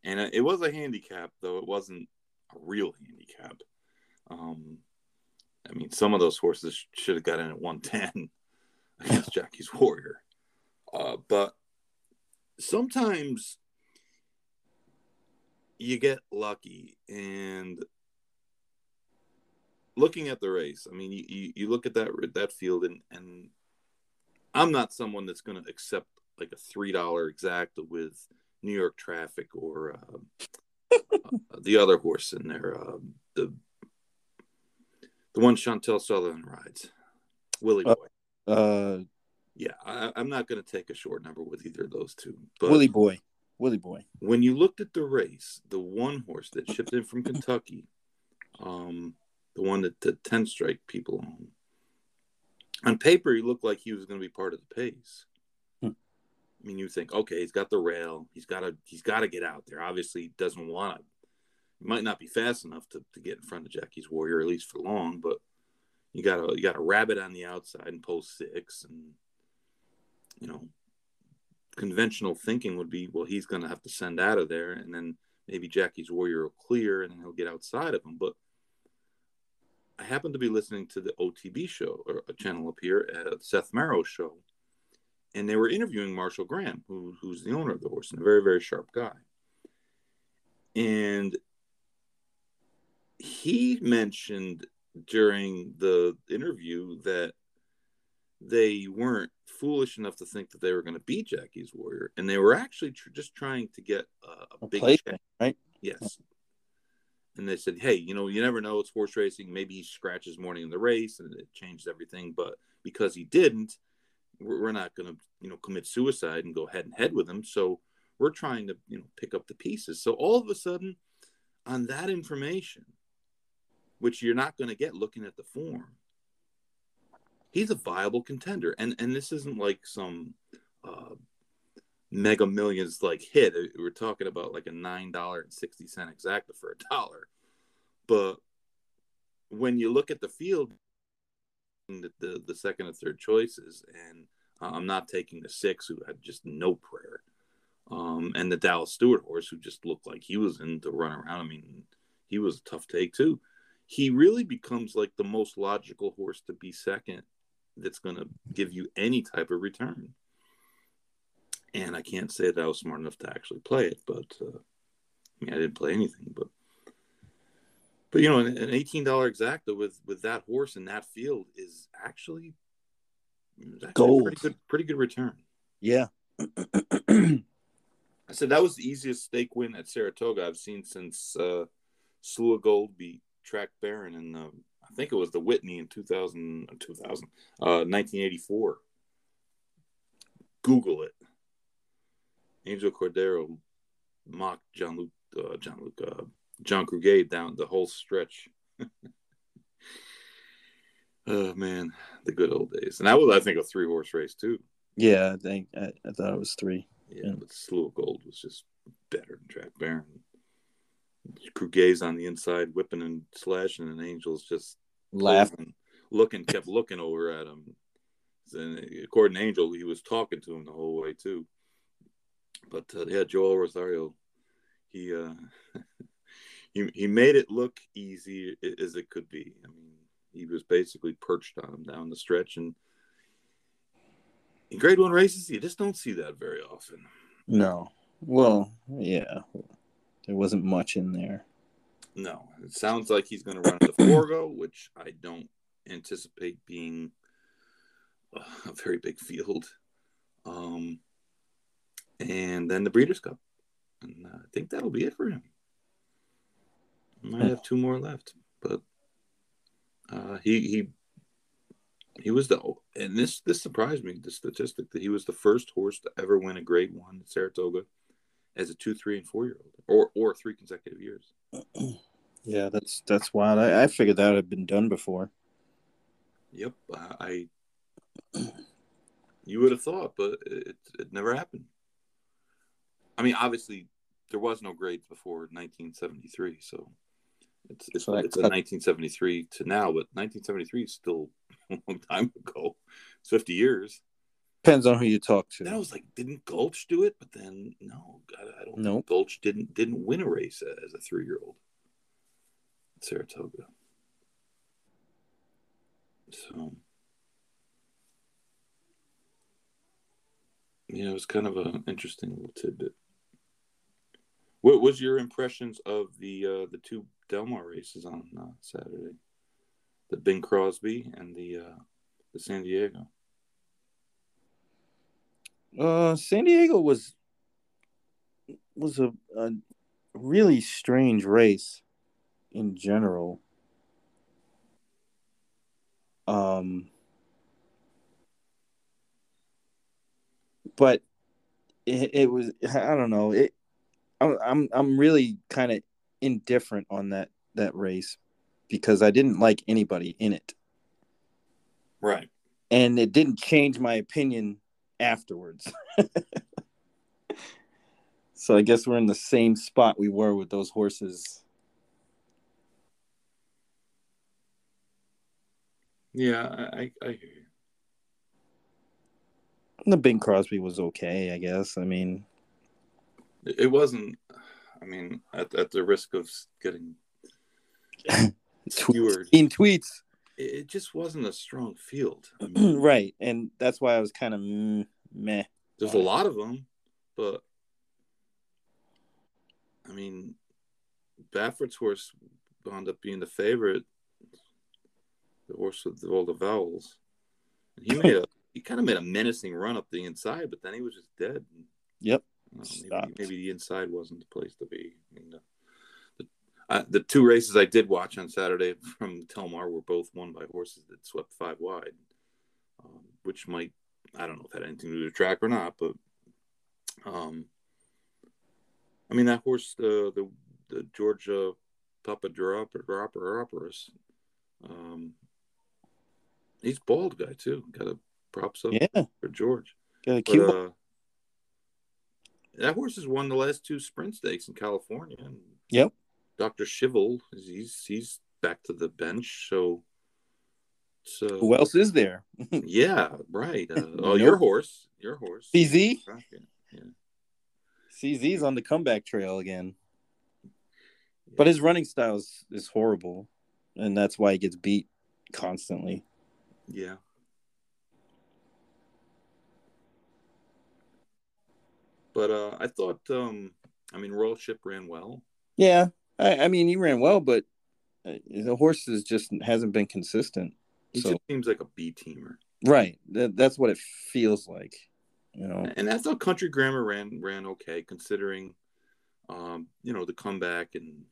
And it was a handicap, though it wasn't a real handicap. Um, I mean, some of those horses should have got in at 110 <laughs> against Jackie's Warrior. Uh, but sometimes you get lucky and looking at the race i mean you, you, look at that that field and and i'm not someone that's going to accept like a three dollar exact with new york traffic or uh, <laughs> uh, the other horse in there uh, the the one Chantal Sutherland rides willie boy. Uh, uh yeah I, i'm not going to take a short number with either of those two but Willie Boy. Willie Boy. when you looked at the race, the one horse that shipped in from Kentucky, um, the one that the 10 strike people own, on paper, he looked like he was going to be part of the pace. Hmm. I mean, you think, okay, he's got the rail, he's got to, he's got to get out there. Obviously, he doesn't want to. He might not be fast enough to, to get in front of Jackie's Warrior, at least for long, but you got to, you got a rabbit on the outside and post six, and you know, conventional thinking would be, well, he's going to have to send out of there, and then maybe Jackie's Warrior will clear, and then he'll get outside of him. But I happened to be listening to the OTB show, or a channel up here, uh, Seth Merrow's show, and they were interviewing Marshall Gramm, who, who's the owner of the horse and a very, very sharp guy. And he mentioned during the interview that they weren't foolish enough to think that they were going to beat Jackie's Warrior, and they were actually tr- just trying to get a, a A big check. right? Yes. And they said, hey, you know, you never know. It's horse racing. Maybe he scratches morning in the race and it changes everything. But because he didn't, we're, we're not going to, you know, commit suicide and go head and head with him. So we're trying to, you know, pick up the pieces. So all of a sudden, on that information, which you're not going to get looking at the form, he's a viable contender. And and this isn't like some uh, Mega Millions like hit. Uh, we're talking about like a nine dollar and sixty cent exacta for a dollar, but when you look at the field, the, the, the second and third choices, and I'm not taking the six who had just no prayer, um, and the Dallas Stewart horse who just looked like he was in to run around. I mean, he was a tough take too. He really becomes like the most logical horse to be second that's going to give you any type of return. And I can't say that I was smart enough to actually play it, but uh, I mean, I didn't play anything, but but you know, an, an eighteen dollar exacta with with that horse in that field is actually, actually gold. Pretty good, pretty good return. Yeah. <clears throat> I said that was the easiest stake win at Saratoga I've seen since uh, of Gold beat Track Barron in the, I think it was the Whitney in 2000, 2000 uh, 1984. Google it. Angel Cordero mocked John Luke, uh, John Luke, uh, John Cruguet down the whole stretch. <laughs> oh man, the good old days. And that was, I think, a three horse race too. Yeah, I think I, I thought it was three. Yeah, yeah, but Slew of Gold was just better than Jack Baron. Cruguet's on the inside, whipping and slashing, and Angel's just laughing, looking, kept looking over at him. And according to Angel, he was talking to him the whole way too. But uh, yeah, Joel Rosario, he uh, <laughs> he he made it look easy as it could be. I mean, he was basically perched on him down the stretch, and in Grade One races, you just don't see that very often. No, well, yeah, there wasn't much in there. No, it sounds like he's going to run the Forego, which I don't anticipate being a very big field. Um, and then the Breeders' Cup, and uh, I think that'll be it for him. Might have two more left, but uh, he he he was the and this this surprised me the statistic that he was the first horse to ever win a Grade One at Saratoga as a two, three, and four year old, or or three consecutive years. <clears throat> Yeah, that's that's wild. I, I figured that had been done before. Yep, I. <clears throat> You would have thought, but it it never happened. I mean, obviously, there was no grades before 1973, so it's it's, so it's a 1973 to now, but 1973 is still <laughs> a long time ago. It's 50 years. Depends on who you talk to. Then I was like, didn't Gulch do it? But then no, I, I don't. No, nope. Gulch didn't didn't win a race as a three year old. Saratoga. So, yeah, it was kind of an interesting little tidbit. What was your impressions of the uh, the two Delmar races on uh, Saturday? The Bing Crosby and the uh, the San Diego. Uh, San Diego was was a, a really strange race in general. Um, but it, it was I don't know it. I'm I'm really kind of indifferent on that that race because I didn't like anybody in it. Right. And it didn't change my opinion afterwards. <laughs> so I guess we're in the same spot we were with those horses. Yeah, I, I hear you. The Bing Crosby was okay, I guess. I mean, it wasn't. I mean, at, at the risk of getting <laughs> skewered in tweets, it, just wasn't a strong field. I <clears throat> mean, right, and that's why I was kind of meh. There's a lot of them, but I mean, Baffert's horse wound up being the favorite, the horse with all the vowels. And he made a <laughs> he kind of made a menacing run up the inside, but then he was just dead. Yep. maybe, maybe, the inside wasn't the place to be. I mean, uh, the, two races I did watch on Saturday from Del Mar were both won by horses that swept five wide, um, which might I don't know if that had anything to do with the track or not, but um, I mean that horse, the the, the Georgia Papadopoulos, um, he's bald guy too. Got a props up yeah. for George. Got a cute. But, uh, that horse has won the last two sprint stakes in California. And Yep. Dr. Schivel, he's he's back to the bench. So, so Who else is there? <laughs> Yeah, right. Uh, oh, Nope. your horse, your horse. CZ. Yeah. CZ's on the comeback trail again. But his running style is, is horrible, and that's why he gets beat constantly. Yeah. But uh, I thought, um, I mean, Royal Ship ran well. Yeah, I, I mean he ran well, but uh, the horse is just hasn't been consistent. He So just seems like a B teamer. right, that, that's what it feels like. You know, And I thought Country Grammar ran ran okay, considering, um, you know, the comeback and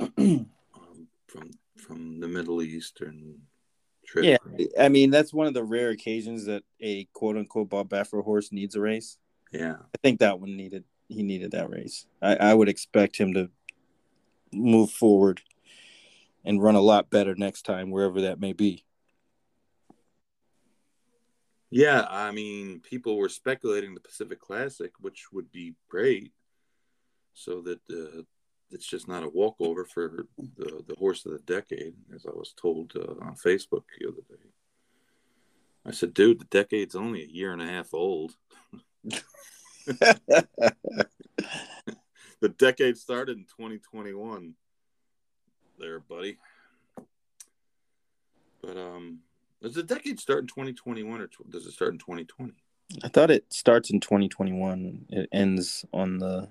<clears throat> um, from from the Middle East and trip. yeah, I mean that's one of the rare occasions that a quote unquote Bob Baffert horse needs a race. yeah. I think that one needed he needed that race. I, I would expect him to move forward and run a lot better next time, wherever that may be. Yeah, I mean, people were speculating the Pacific Classic, which would be great, so that uh, it's just not a walkover for the the horse of the decade, as I was told uh, on Facebook the other day. I said, "Dude, the decade's only a year and a half old. <laughs> <laughs> The decade started in 2021." There, buddy. But um, does the decade start in 2021 or tw- does it start in 2020? I thought it starts in 2021. It ends on the.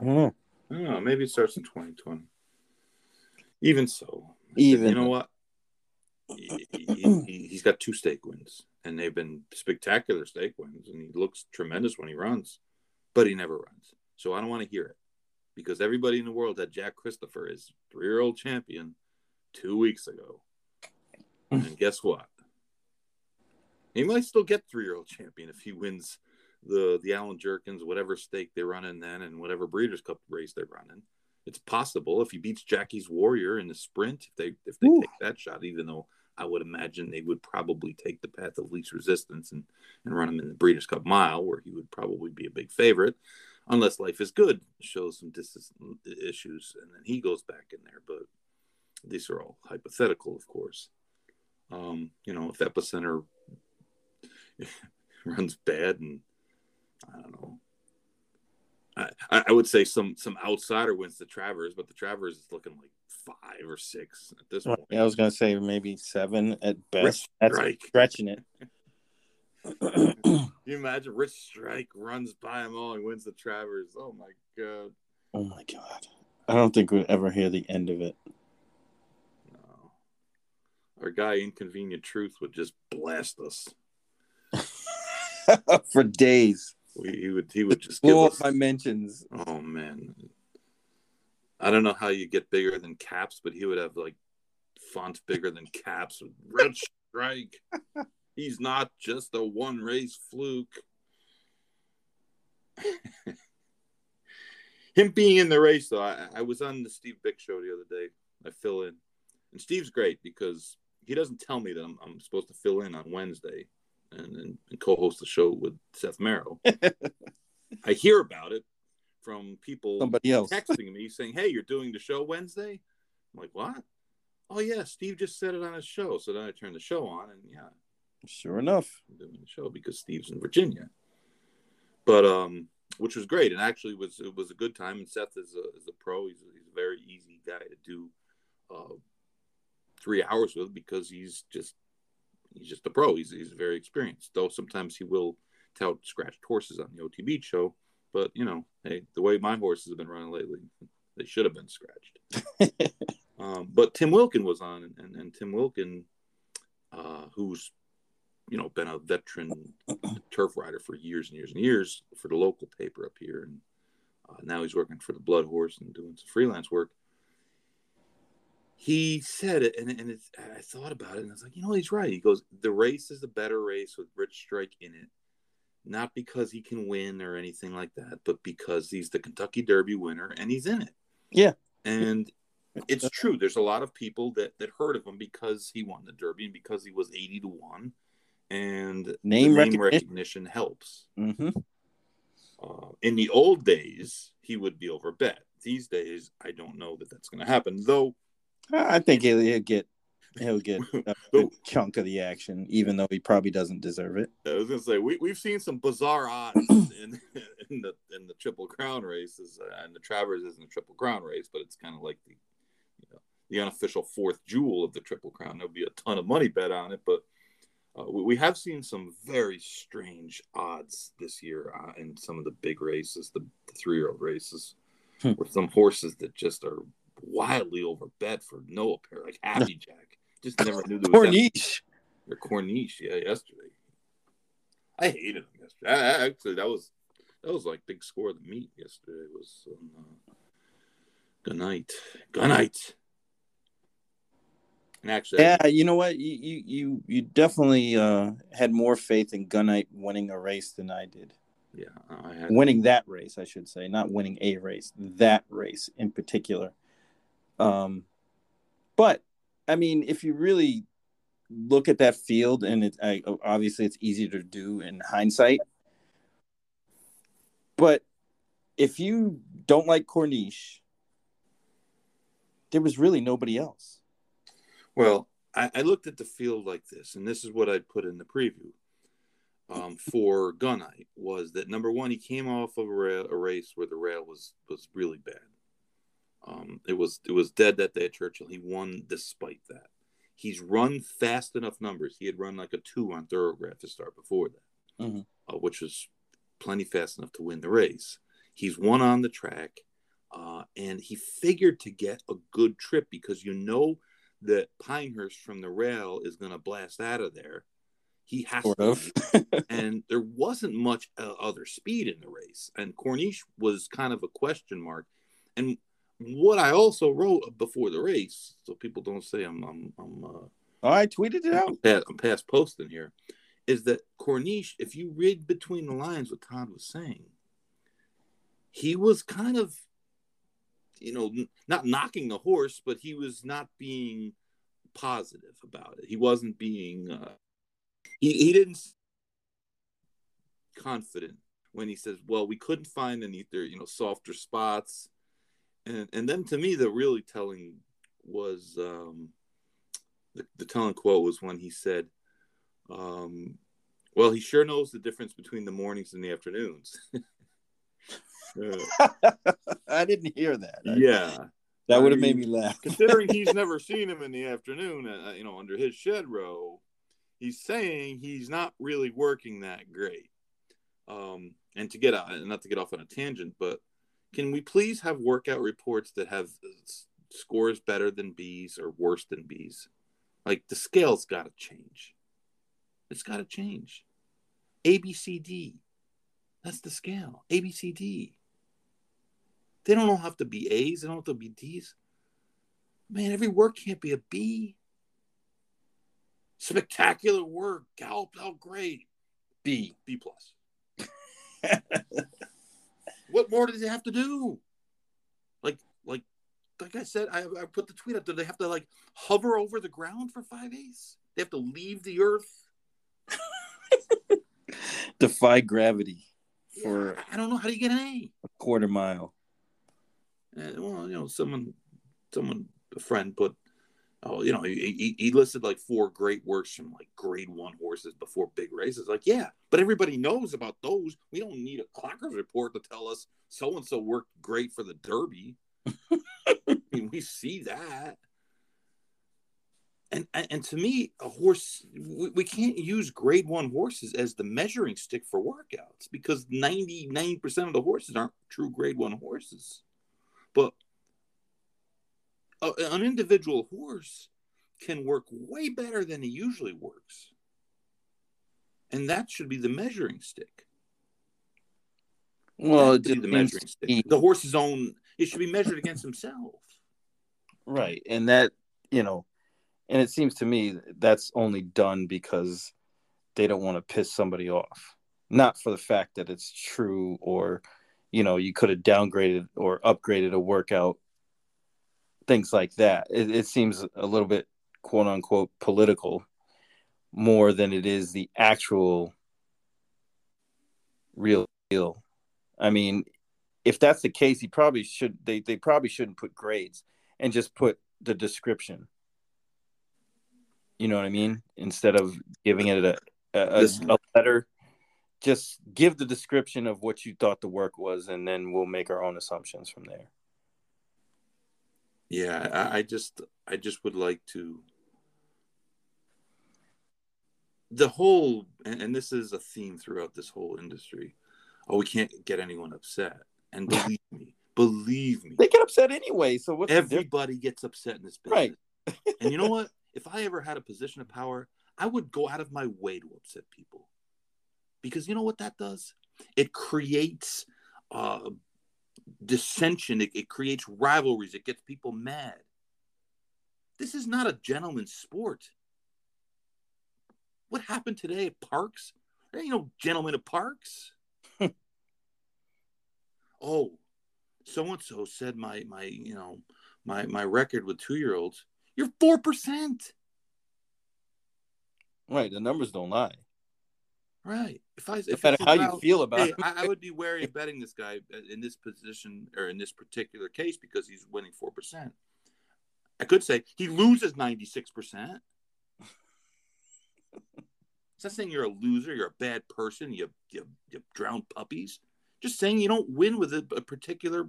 I don't know. I don't know. Maybe it starts in 2020. Even so, Even you know what? He, he's got two stake wins, and they've been spectacular stake wins, and he looks tremendous when he runs, but he never runs. So I don't want to hear it because everybody in the world had Jack Christopher as three-year-old champion two weeks ago, hmm. and guess what? He might still get three-year-old champion if he wins the the Allen Jerkens, whatever stake they're running then, and whatever Breeders' Cup race they're running. It's possible if he beats Jackie's Warrior in the sprint, if they if they Ooh. take that shot, even though I would imagine they would probably take the path of least resistance and, and run him in the Breeders' Cup Mile, where he would probably be a big favorite, unless Life is Good shows some distance issues, and then he goes back in there. But these are all hypothetical, of course. Um, you know, if Epicenter <laughs> runs bad and I don't know. I, I would say some some outsider wins the Travers, but the Travers is looking like five or six at this point. I was gonna say maybe seven at best. Rich That's Strike. stretching it. Can you imagine Rich Strike runs by them all and wins the Travers? Oh my god. oh my god! I don't think we'd ever hear the end of it. No. Our guy Inconvenient Truth would just blast us. <laughs> For days, We, he would he would just give blow up us my mentions. Oh man. I don't know how you get bigger than caps, but he would have like font bigger than caps Red <laughs> Strike. He's not just a one race fluke. <laughs> Him being in the race, though, I, I was on the Steve Byk show the other day. I fill in, and Steve's great because he doesn't tell me that I'm, I'm supposed to fill in on Wednesday and, and, and co-host the show with Seth Merrow. <laughs> I hear about it from people Somebody else. texting me saying, "Hey, you're doing the show Wednesday." I'm like, "What?" Oh yeah, Steve just said it on his show. So then I turned the show on, and yeah, Sure enough. I'm doing the show because Steve's in Virginia. But um, which was great, and actually was it was a good time. And Seth is a is a pro. He's a, he's a very easy guy to do uh, three hours with because he's just he's just a pro. He's he's very experienced. Though sometimes he will tout scratched horses on the OTB show. But you know, hey, the way my horses have been running lately, they should have been scratched. <laughs> um, but Tim Wilkin was on, and, and, and Tim Wilkin, uh, who's you know been a veteran turf rider for years and years and years for the local paper up here, and uh, now he's working for the Blood Horse and doing some freelance work. He said it, and, and it's, I thought about it, and I was like, you know, he's right. He goes, the race is a better race with Rich Strike in it not because he can win or anything like that, but because he's the Kentucky Derby winner and he's in it. Yeah. And it's true. There's a lot of people that that heard of him because he won the Derby and because he was eighty to one, and Name the name recognition. recognition helps. hmm Uh, in the old days, he would be over bet. These days, I don't know that that's going to happen. Though, I think he'll, he'll get he'll get <laughs> a good chunk of the action, even though he probably doesn't deserve it. I was going to say we we've seen some bizarre odds <clears throat> in <laughs> in the in the Triple Crown races, uh, and the Travers isn't a Triple Crown race, but it's kind of like the you know the unofficial fourth jewel of the Triple Crown. There'll be a ton of money bet on it, but. Uh, we, we have seen some very strange odds this year uh, in some of the big races, the, the three-year-old races, Hmm. with some horses that just are wildly overbet for no apparent, like Happy <laughs> Jack. Just never knew there was that Corniche. or Corniche, yeah, yesterday. I hated him yesterday. I, I- actually, that was that was like big score of the meet yesterday. Was um, uh, Gunite, good night. And actually, Yeah, you know what? You you you, you definitely uh, had more faith in Gunite winning a race than I did. yeah, I had Winning that race, I should say, not winning a race. That race in particular. Um, but I mean, if you really look at that field, and it I, obviously it's easy to do in hindsight, but if you don't like Corniche, there was really nobody else. Well, I, I looked at the field like this, and this is what I put in the preview um, <laughs> for Gunite was that number one, he came off of a, rail, a race where the rail was was really bad. Um, it was it was dead that day at Churchill. He won despite that. He's run fast enough numbers. He had run like a two on thoroughbred to start before that, Mhm. uh, which was plenty fast enough to win the race. He's won on the track, uh, and he figured to get a good trip because you know that Pinehurst from the rail is going to blast out of there. He has Sort to of. <laughs> and there wasn't much uh, other speed in the race. And Corniche was kind of a question mark. And what I also wrote before the race, so people don't say I'm I'm I'm, uh, Oh, I tweeted it out. I'm, past, I'm past posting here, is that Corniche, if you read between the lines what Todd was saying, he was kind of, you know, not knocking the horse, but he was not being positive about it. He wasn't being, uh, he, he didn't confident when he says, well, we couldn't find any, you know, softer spots. And, and then to me, the really telling was, um, the, the telling quote was when he said, um, well, he sure knows the difference between the mornings and the afternoons. Uh, <laughs> <laughs> I didn't hear that. I- yeah. that would have made me laugh. Considering he's never <laughs> seen him in the afternoon, uh, you know, under his shed row, he's saying he's not really working that great. Um, and to get out, not to get off on a tangent, but can we please have workout reports that have scores better than B's or worse than B's? Like the scale's got to change. It's got to change. A B C D. That's the scale. A B C D. They don't all have to be A's. They don't have to be D's. Man, every work can't be a B. Spectacular work. Galloped out great. B. B plus. <laughs> what more does he have to do? Like, like, like I said, I, I put the tweet up. Do they have to like hover over the ground for five A's? They have to leave the earth. <laughs> Defy gravity for Yeah, I don't know how do you get an A. a quarter mile. And, well, you know, someone, someone, a friend put, oh, you know, he, he, he listed like four great works from like grade one horses before big races. Like, yeah, but everybody knows about those. We don't need a clockers report to tell us so and so worked great for the Derby. <laughs> I mean, we see that. And, and and to me, a horse we, we can't use grade one horses as the measuring stick for workouts because 99% of the horses aren't true grade one horses. But a, an individual horse can work way better than he usually works. And that should be the measuring stick. Well, it should be just the measuring stick. The horse's own, it should be measured against himself. right, and that you know, and it seems to me that's only done because they don't want to piss somebody off, not for the fact that it's true or you know you could have downgraded or upgraded a workout things like that. It, it seems a little bit quote unquote political more than it is the actual real deal. I mean, if that's the case, he probably should they they probably shouldn't put grades and just put the description. You know what I mean? Instead of giving it a a, a, a letter, just give the description of what you thought the work was, and then we'll make our own assumptions from there. Yeah, I, I just I just would like to the whole and, and, this is a theme throughout this whole industry. Oh we can't get anyone upset. And believe me believe me. They get upset anyway so what everybody gets upset in this business. Right <laughs> and you know what? If i ever had a position of power i would go out of my way to upset people. Because you know what that does? It creates uh, dissension it, it creates rivalries it gets people mad this is not a gentleman's sport what happened today at Parx? There ain't no gentleman at Parx. <laughs> oh, so and so said my my you know my my record with two year olds. You're four percent. Right, the numbers don't lie. Right. If I, if no matter how you feel about hey, it, I, I, would be wary of <laughs> betting this guy in this position or in this particular case because he's winning four percent. I could say he loses ninety six percent. It's not saying you're a loser, you're a bad person, you you, you drown puppies. Just saying you don't win with a, a particular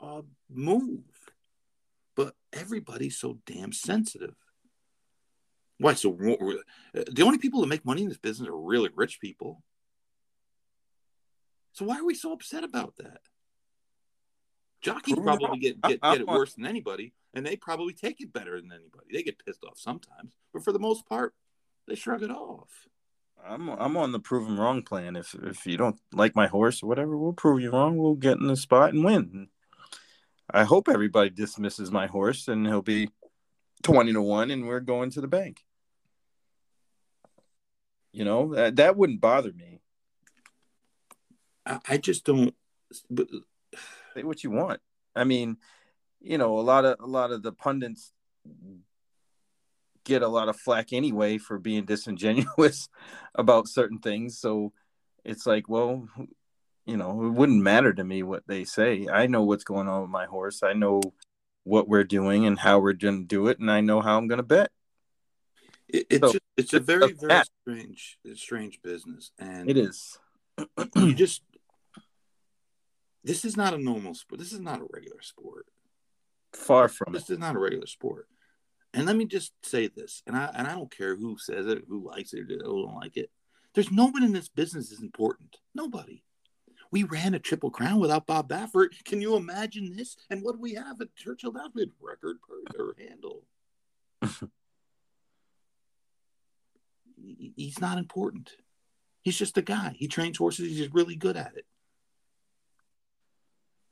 uh, move. But everybody's so damn sensitive. Why? So the only people that make money in this business are really rich people. So why are we so upset about that? Jockeys probably get, get, get it worse than anybody, and they probably take it better than anybody. They get pissed off sometimes, but for the most part, they shrug it off. I'm I'm on the prove him wrong plan. If if you don't like my horse or whatever, we'll prove you wrong. We'll get in the spot and win. I hope everybody dismisses my horse and he'll be twenty to one, and we're going to the bank. You know that that wouldn't bother me. I, I just don't. But... Say what you want. I mean, you know, a lot of a lot of the pundits get a lot of flack anyway for being <laughs> disingenuous about certain things. So it's like, well, you know, it wouldn't matter to me what they say. I know what's going on with my horse. I know what we're doing and how we're going to do it, and I know how I'm going to bet. It, it's so, just, it's a very very strange strange business, and it is. <clears throat> you just this is not a normal sport. This is not a regular sport. Far from this it. This is not a regular sport. And let me just say this, and I and I don't care who says it, who likes it, or who don't like it. There's no one in this business is important. Nobody. We ran a triple crown without Bob Baffert. Can you imagine this? And what do we have at Churchill Downs? record per, handle. <laughs> He's not important. He's just a guy. He trains horses. He's just really good at it.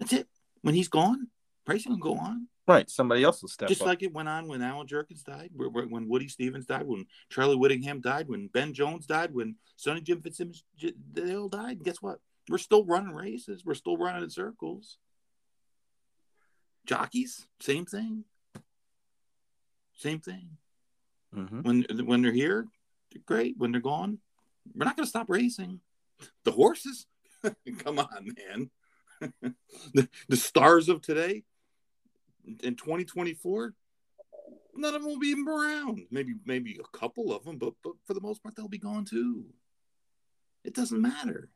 That's it. When he's gone, racing will go on. Right. Somebody else will step Just up. like it went on when Allen Jerkens died, when Woody Stephens died, when Charlie Whittingham died, when Ben Jones died, when Sonny Jim Fitzsimmons, they all died. Guess what? We're still running races. We're still running in circles. Jockeys, same thing. Same thing. Mm-hmm. When when they're here, they're great. When they're gone, we're not going to stop racing. The horses, <laughs> come on, man. <laughs> the, the stars of today, in 2024, none of them will be around. Maybe maybe a couple of them, but but for the most part, they'll be gone too. It doesn't matter.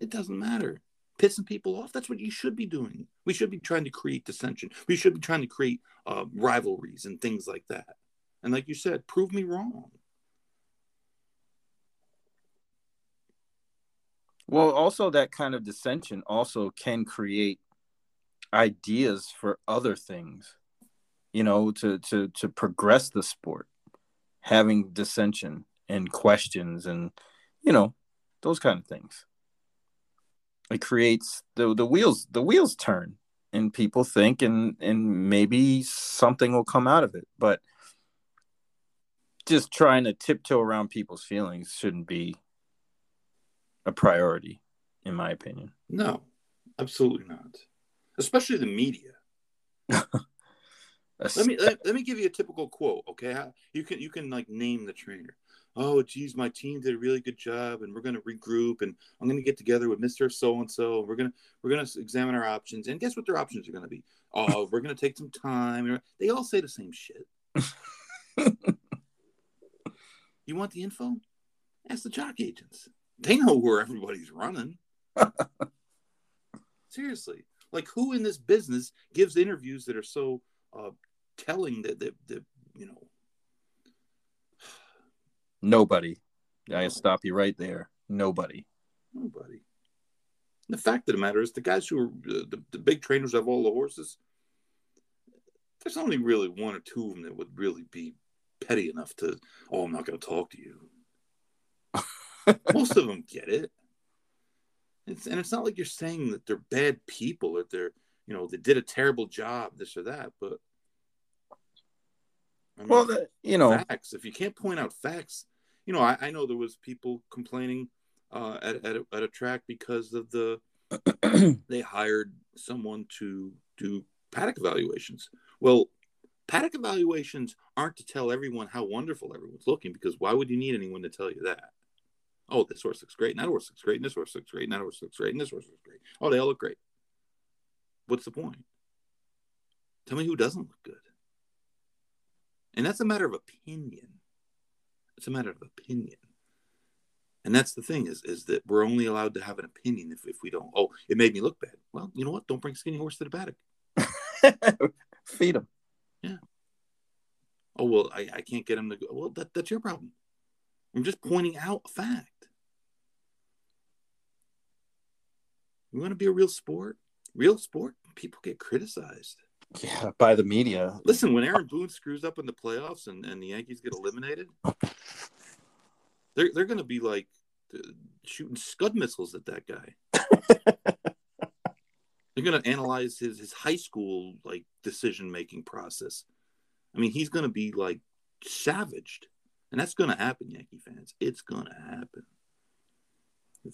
It doesn't matter. Pissing people off, that's what you should be doing. We should be trying to create dissension. We should be trying to create uh, rivalries and things like that. And like you said, prove me wrong. Well, also that kind of dissension also can create ideas for other things you know to to to progress the sport. Having dissension and questions and you know those kind of things. It creates the the wheels the wheels turn and people think and and maybe something will come out of it but just trying to tiptoe around people's feelings shouldn't be a priority in my opinion no absolutely not especially the media. <laughs> Let me let, let me give you a typical quote, okay? You can you can like name the trainer. Oh, geez, my team did a really good job, and we're going to regroup, and I'm going to get together with Mister So and So. We're gonna we're gonna examine our options, and guess what their options are going to be? Oh, we're going to take some time. They all say the same shit. <laughs> you want the info? Ask the jock agents. They know where everybody's running. <laughs> Seriously, like who in this business gives interviews that are so uh, telling that, that that you know? <sighs> Nobody. I stop you right there. Nobody. Nobody. The fact of the matter is the guys who are uh, the, the big trainers of all the horses there's only really one or two of them that would really be petty enough to oh i'm not going to talk to you most of them get it. It's, and it's not like you're saying that they're bad people or they're you know they did a terrible job this or that but I mean, well the, you know facts. If you can't point out facts you know i, I know there was people complaining uh, at, at, a, at a track because of the <clears throat> they hired someone to do paddock evaluations. Well paddock evaluations aren't to tell everyone how wonderful everyone's looking because why would you need anyone to tell you that oh this horse looks great and that horse looks great and this horse looks great and that horse looks great and this horse looks great oh they all look great what's the point? Tell me who doesn't look good. And that's a matter of opinion. It's a matter of opinion. And that's the thing is, is that we're only allowed to have an opinion if, if we don't. Oh, it made me look bad. Well, you know what? Don't bring skinny horse to the paddock. <laughs> Feed him. Yeah. Oh well, I, I can't get him to go. Well, that, that's your problem. I'm just pointing out a fact. You want to be a real sport? real sport, people get criticized. Yeah, by the media. Listen, when Aaron Boone screws up in the playoffs and, and the Yankees get eliminated, <laughs> they're they're going to be like uh, shooting scud missiles at that guy. <laughs> they're going to analyze his his high school like decision making process. I mean, he's going to be like savaged, and that's going to happen, Yankee fans. It's going to happen.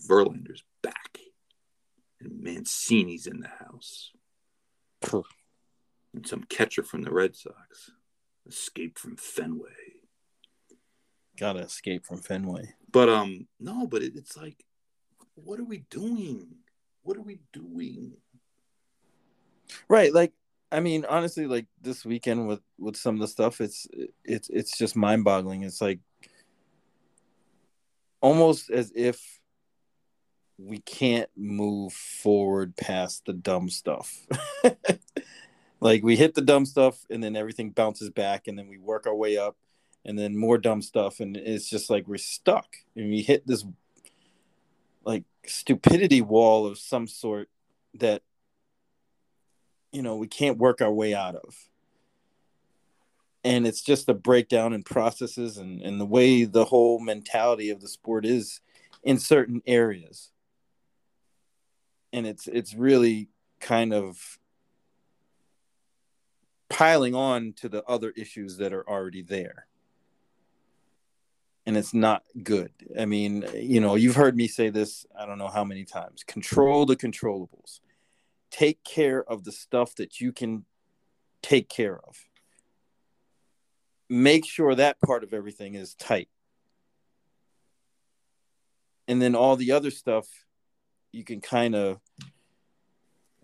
Verlander's back and Mancini's in the house. and some catcher from the Red Sox escaped from Fenway. Gotta escape from Fenway. But um, no, but it, it's like, what are we doing? What are we doing? Right, like I mean, honestly, like this weekend with with some of the stuff, it's it's it's just mind boggling. It's like almost as if we can't move forward past the dumb stuff. <laughs> like we hit the dumb stuff and then everything bounces back and then we work our way up and then more dumb stuff and it's just like we're stuck. And we hit this like stupidity wall of some sort that you know we can't work our way out of. And it's just a breakdown in processes and, and the way the whole mentality of the sport is in certain areas and it's it's really kind of piling on to the other issues that are already there. And it's not good. I mean you know you've heard me say this i don't know how many times control the controllables. Take care of the stuff that you can take care of. Make sure that part of everything is tight. And then all the other stuff you can kind of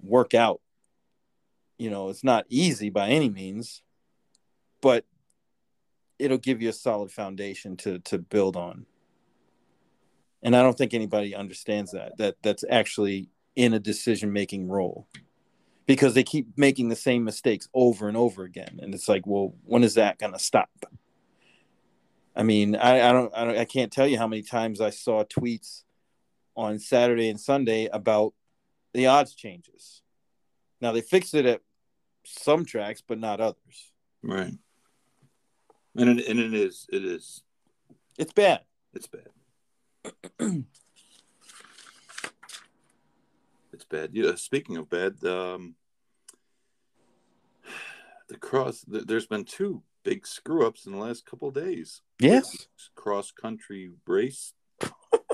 work out. You know, it's not easy by any means, but it'll give you a solid foundation to to build on. And I don't think anybody understands that that that's actually in a decision making role because they keep making the same mistakes over and over again and it's like well when is that going to stop i mean I, I, don't, I don't i can't tell you how many times i saw tweets on Saturday and Sunday about the odds changes. Now they fixed it at some tracks, but not others. Right. And it, and it is it is it's bad. It's bad. <clears throat> it's bad. Yeah. Speaking of bad, um, the cross. The, there's been two big screw ups in the last couple days. Yes. Cross country race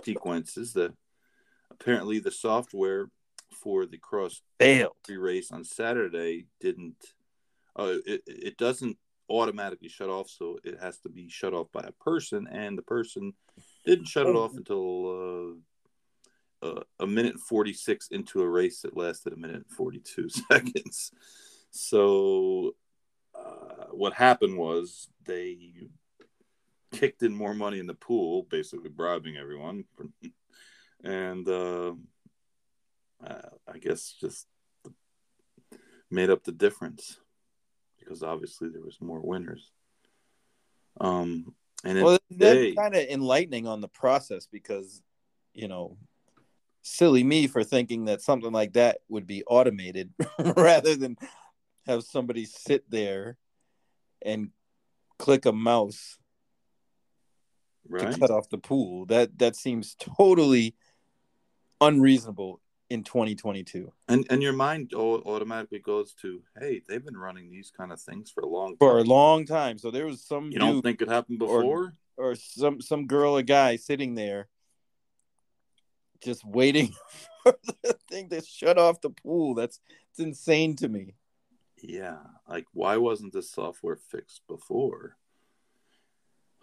sequences that apparently the software for the cross failed race on Saturday didn't uh, it it doesn't automatically shut off, so it has to be shut off by a person, and the person didn't shut it off Oh. until uh, uh, a minute 46 into a race that lasted a minute and 42 <laughs> seconds. So, uh, what happened was they kicked in more money in the pool, basically bribing everyone, <laughs> and uh, uh, I guess just made up the difference because obviously there was more winners. Um, and Well, that's kind of enlightening on the process because, you know, silly me for thinking that something like that would be automated <laughs> rather than have somebody sit there and click a mouse right? to cut off the pool. That that seems totally unreasonable in 2022 And and your mind automatically goes to, hey, they've been running these kind of things for a long for a long time. So there was some You don't think it happened or- before? or some some girl or guy sitting there just waiting <laughs> for the thing to shut off the pool. That's it's insane to me. yeah. Like, why wasn't this software fixed before?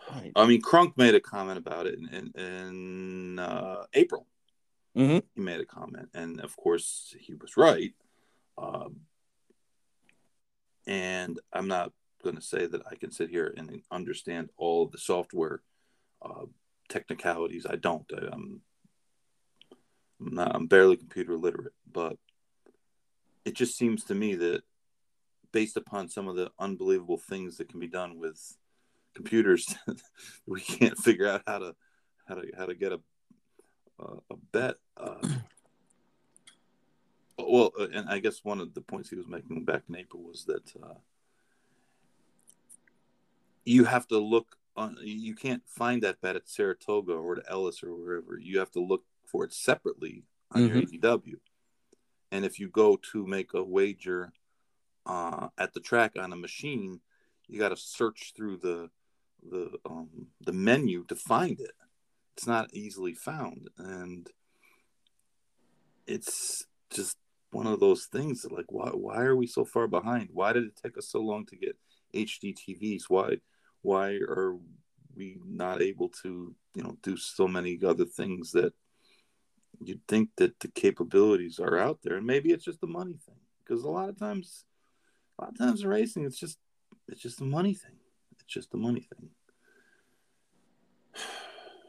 Right. I mean, Crunk made a comment about it in in, in uh, April. Mhm. He made a comment, and of course, he was right. Um, and I'm not going to say that I can sit here and understand all the software uh, technicalities. I don't. I, I'm, I'm not. I'm barely computer literate, but it just seems to me that based upon some of the unbelievable things that can be done with computers <laughs> we can't figure out how to how to how to get a a, a bet uh, well uh, and i guess one of the points he was making back in april was that uh, you have to look on you can't find that bet at saratoga or at ellis or wherever. You have to look for it separately on your adw and if you go to make a wager uh, at the track on a machine you got to search through the the um, the menu to find it. It's not easily found, and it's just one of those things that like why why are we so far behind? Why did it take us so long to get HD TVs? Why why are we not able to you know do so many other things that you'd think that the capabilities are out there? And maybe it's just a money thing because a lot of times a lot of times in racing it's just it's just a money thing. It's just a money thing.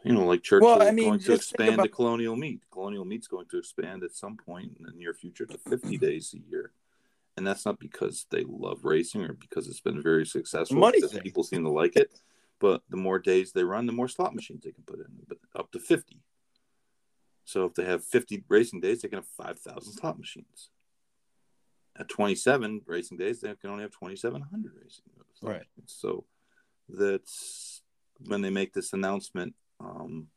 You know, like Churchill Well, I is mean, going to expand about- the colonial meet. Colonial meet's going to expand at some point in the near future to 50 days a year. And that's not because they love racing or because it's been very successful. Money because people seem to like it. But the more days they run, the more slot machines they can put in, but up to 50. So if they have 50 racing days, they can have 5,000 slot machines. At 27 racing days, they can only have 2,700 racing slot Right. machines. So that's when they make this announcement. Um,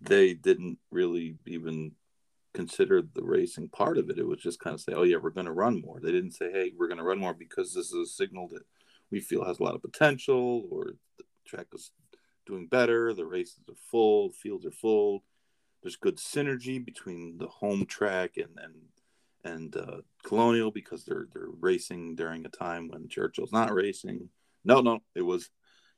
they didn't really even consider the racing part of it. It was just kind of say, "Oh yeah, we're going to run more." They didn't say, "Hey, we're going to run more because this is a signal that we feel has a lot of potential, or the track is doing better, the races are full, fields are full. There's good synergy between the home track and and and uh, Colonial because they're they're racing during a time when Churchill's not racing. No, no, it was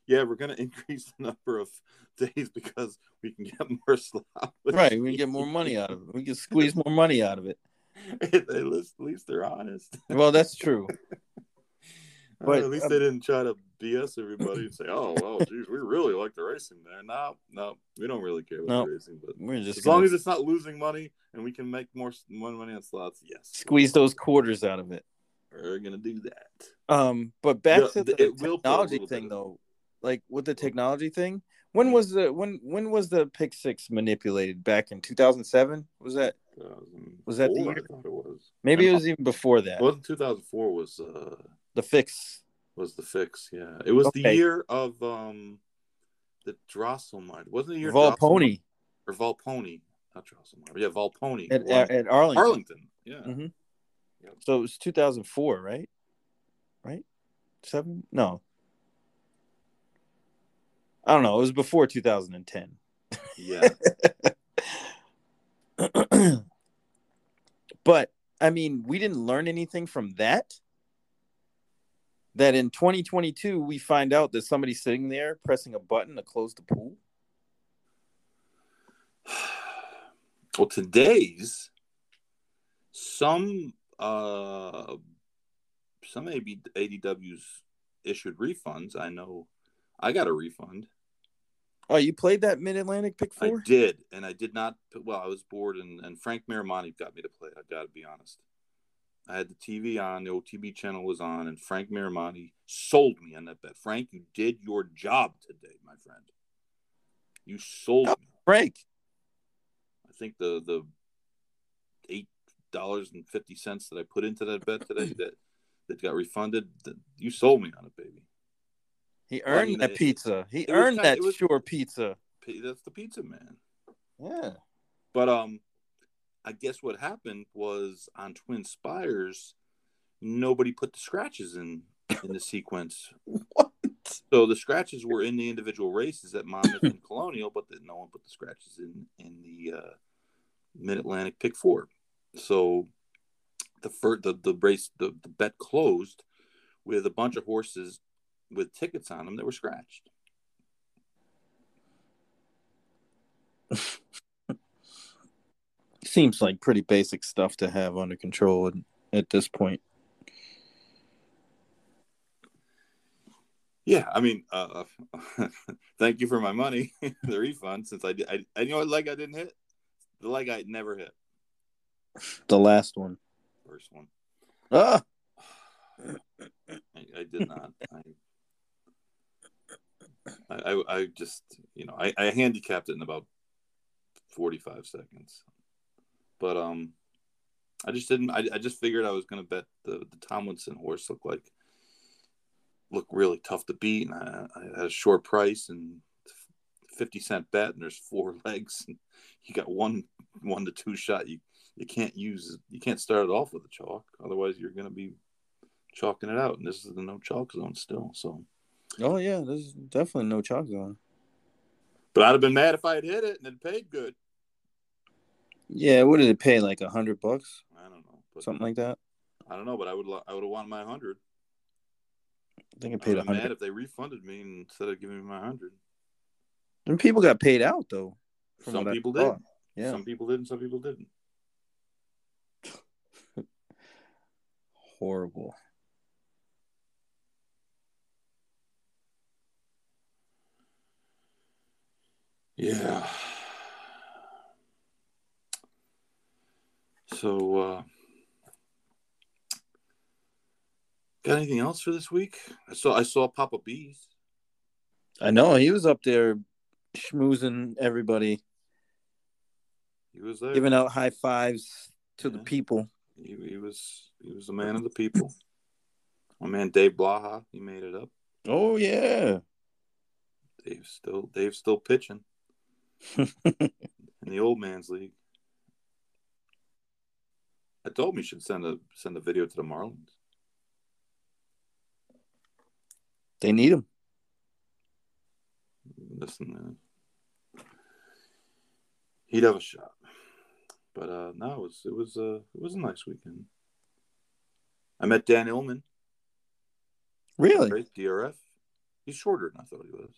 yeah, we're going <laughs> to increase the number of days because we can get more slot. Right. We can get more money out of it. We can squeeze more money out of it. <laughs> at least, at least they're honest. Well, that's true. <laughs> But But, at least um, they didn't try to BS everybody and say, "Oh, well, geez, we really like the racing there." No, no, we don't really care about No. the racing, but We're just as long as it's not losing money and we can make more more money on slots, yes, squeeze those quarters out of it. we're gonna do that. Um, but back Yeah, to the th- it will technology thing though. Like with the technology thing, when was the when when was the pick six manipulated? Back in two thousand seven? Was that Was that the year? It was. maybe it was even before that? It wasn't 2004 was uh The fix. was the fix. Yeah, it was the year of um the Drosselmeyer. Wasn't the year Drosselmeyer- or Volponi? Not Drosselmeyer. Yeah, Volponi. at, at, at Arlington. Arlington. Yeah. Mhm. Yep. So it was 2004, right? Right? Seven? No. I don't know. It was before 2010. Yeah. <clears throat> but I mean, we didn't learn anything from that. that in 2022 we find out that somebody's sitting there pressing a button to close the pool? <sighs> Well, today's some uh some AB, ADWs issued refunds. I know I got a refund. Oh, you played that Mid Atlantic pick four? I did, and I did not. Well, I was bored, and, and Frank Miramonte got me to play. I got to be honest. I had the TV on, the OTB channel was on, and Frank Miramonte sold me on that bet. Frank, you did your job today, my friend. You sold Oh. me. Frank. I think the the eight dollars and fifty cents that I put into that bet today that <clears throat> that got refunded. That you sold me on it, baby. He earned that pizza. He earned that was- sure pizza. That's the pizza man. Yeah. But um, I guess what happened was on Twin Spires, nobody put the scratches in in the sequence. What? So the scratches were in the individual races at Monmouth and <coughs> Colonial, but then no one put the scratches in in the uh, Mid Atlantic Pick Four. So the first the, the race the, the bet closed with a bunch of horses with tickets on them that were scratched. Seems like pretty basic stuff to have under control at, this point. Yeah, I mean, uh, <laughs> thank you for my money, <laughs> the refund. Since I did, I, I you know what leg I didn't hit, the leg I never hit, The last one. first one. Ah, <sighs> I, I did not. I, I, I just, you know, I, I handicapped it in about forty-five seconds, but um, I just didn't. I, I just figured I was going to bet the the Tomlinson horse looked like look really tough to beat, and I, I had a short price and fifty cent bet, and there's four <laughs> legs, and you got one one to two shot. You you can't use you can't start it off with a chalk, otherwise you're going to be chalking it out, and this is the no chalk zone still. So, oh yeah, there's definitely no chalk zone. but I'd have been mad if I had hit it and it paid good. Yeah, what did it pay? Like a hundred bucks, I don't know, but something like that. I don't know, but I would I would have wanted my hundred. I think it paid a been mad if they refunded me instead of giving me my hundred. And people got paid out though. Some people did. Yeah. Some people did, and some people didn't. <laughs> Horrible. Yeah. So, uh, got anything else for this week? I saw I saw Papa Bees. I know he was up there schmoozing everybody, He was there. giving out high fives to the people. He, he was he was a man of the people. My man Dave Blaha, he made it up. Oh yeah. Dave's still Dave's still pitching in the old man's league. I told him he should send a send a video to the Marlins. they need him. Listen, uh, he'd have a shot. But uh, no, it was it was uh, it was a nice weekend. I met Dan Illman, Really? right? DRF. He's shorter than I thought he was.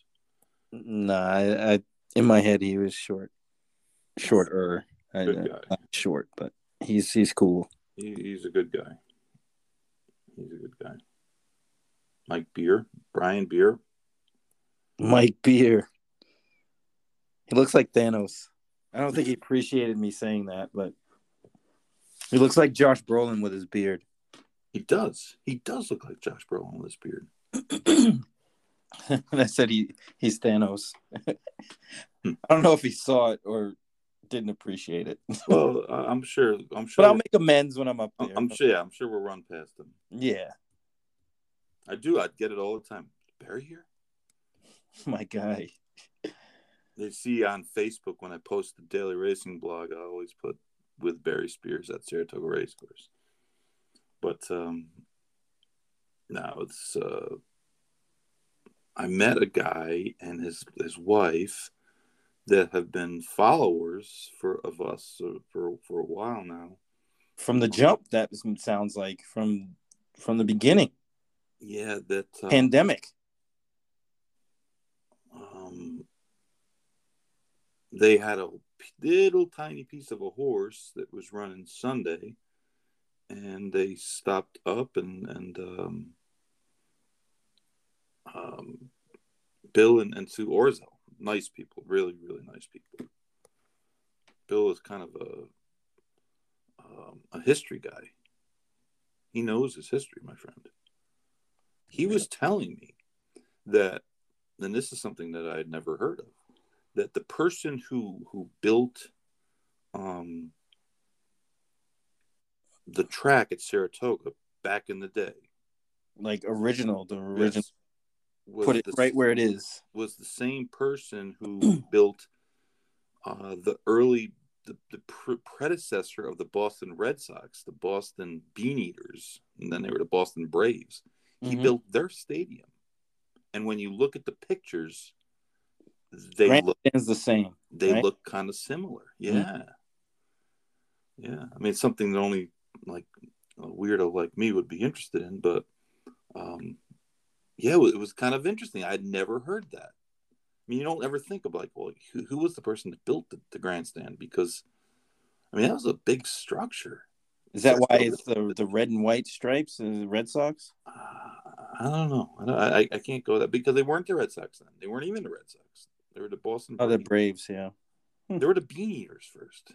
Nah, I, I in my head he was short, shorter. I, Good uh, guy. not short, but he's he's cool. He, he's a good guy. He's a good guy. Mike Beer, Brian Beer. Mike Beer. He looks like Thanos. I don't think he appreciated me saying that, but he looks like Josh Brolin with his beard. He does. He does look like Josh Brolin with his beard. <clears throat> <laughs> I said he he's Thanos. I don't know if he saw it or didn't appreciate it, <laughs> Well, I- I'm sure. I'm sure. but. I'll make amends when I'm up I'm, there. I'm sure. Yeah, I'm sure we'll run past him. Yeah, I do. I'd get it all the time. Barry here. <laughs> my guy. They see on Facebook when I post the daily racing blog, I always put with Barry Spears at Saratoga Racecourse. But um, now it's uh, I met a guy and his his wife that have been followers for of us uh, for for a while now. From the jump, that sounds like from from the beginning. Yeah, that uh, Pandemic. um, they had a little tiny piece of a horse that was running Sunday, and they stopped up and and um, um, Bill and, and Sue Orzo, nice people, really really nice people. Bill is kind of a um, a history guy. He knows his history, my friend. He was telling me that, and this is something that I had never heard of, that the person who who built um, the track at Saratoga back in the day, Like original, the original. yes, Put it the- right where it is. was the same person who <clears throat> built uh, the early the, the pre- predecessor of the Boston Red Sox, the Boston Bean Eaters, and then they were the Boston Braves. He Mhm. built their stadium, and when you look at the pictures, they look Grandstand's the same. they right? look kind of similar. Yeah, yeah. I mean, something that only like a weirdo like me would be interested in, but um, yeah, it was kind of interesting. I'd never heard that. I mean, you don't ever think of like, well, who, who was the person that built the, the grandstand? Because I mean, that was a big structure. Is that why it's the the red and white stripes and the Red Sox? Uh, I don't know. I, don't, I I can't go that because they weren't the Red Sox then. They weren't even the Red Sox. They were the Boston. Oh, the Braves. Braves, yeah. They were the Bean Eaters first.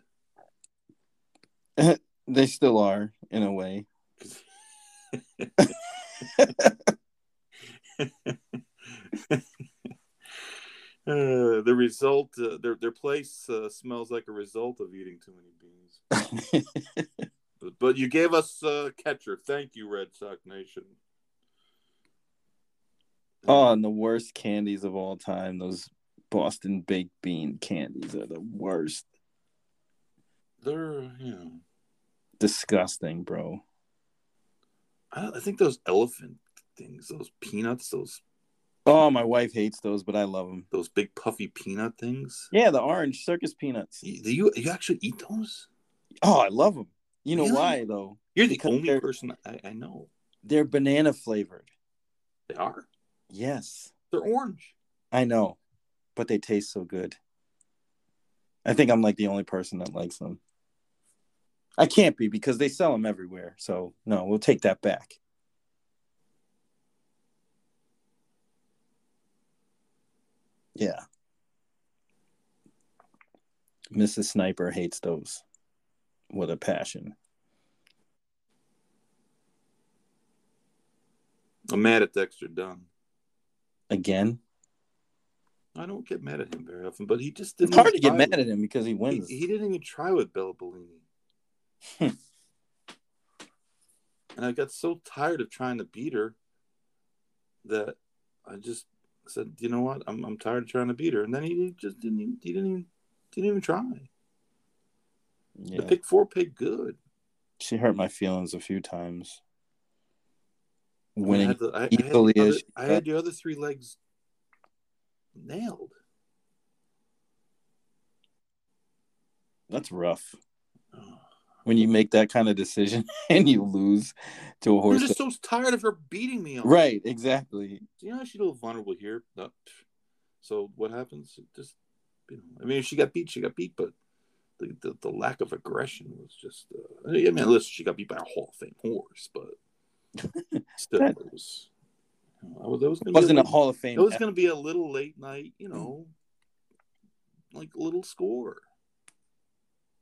<laughs> They still are in a way. <laughs> <laughs> <laughs> Uh, the result, uh, their their place uh, smells like a result of eating too many beans. <laughs> But, but you gave us uh, catcher. Thank you, Red Sox Nation. oh, and the worst candies of all time. Those Boston baked bean candies are the worst. they're you know, Disgusting, bro. I, I think those elephant things, those peanuts, those Oh, my wife hates those, but I love them. those big puffy peanut things. Yeah, the orange circus peanuts. You- Do you you actually eat those? Oh, I love them. You know Really? why though? You're the Because only person I, I know. They're banana flavored. They are. Yes, They're orange. I know, but they taste so good. I think I'm like the only person that likes them. I can't be because they sell them everywhere. So no, we'll take that back. Yeah. Mrs. Sniper hates those with a passion. I'm mad at Dexter Dunn. Again, I don't get mad at him very often, but he just didn't. it's hard to get mad at him because he wins. He, he didn't even try with Bella Bellini. <laughs> And I got so tired of trying to beat her that I just said, "You know what? I'm I'm tired of trying to beat her." And then he just didn't. Even, he didn't even didn't even try. The pick four paid good. She hurt my feelings a few times. I Winning had the, I, I had equally the other, I had the other three legs nailed. that's rough. Oh. When you make that kind of decision <laughs> and you lose to a I'm horse. just that- so tired of her beating me. On right, exactly. you know she's a little vulnerable here. So what happens? It just you know, I mean, if she got beat, she got beat, but the the, the lack of aggression was just. Uh, I mean, listen, she got beat by a Hall of Fame horse, but <laughs> still, That- it was. You know, I was, that was gonna Wasn't be a Hall of Fame. It was going to be a little late night, you know, like a little score.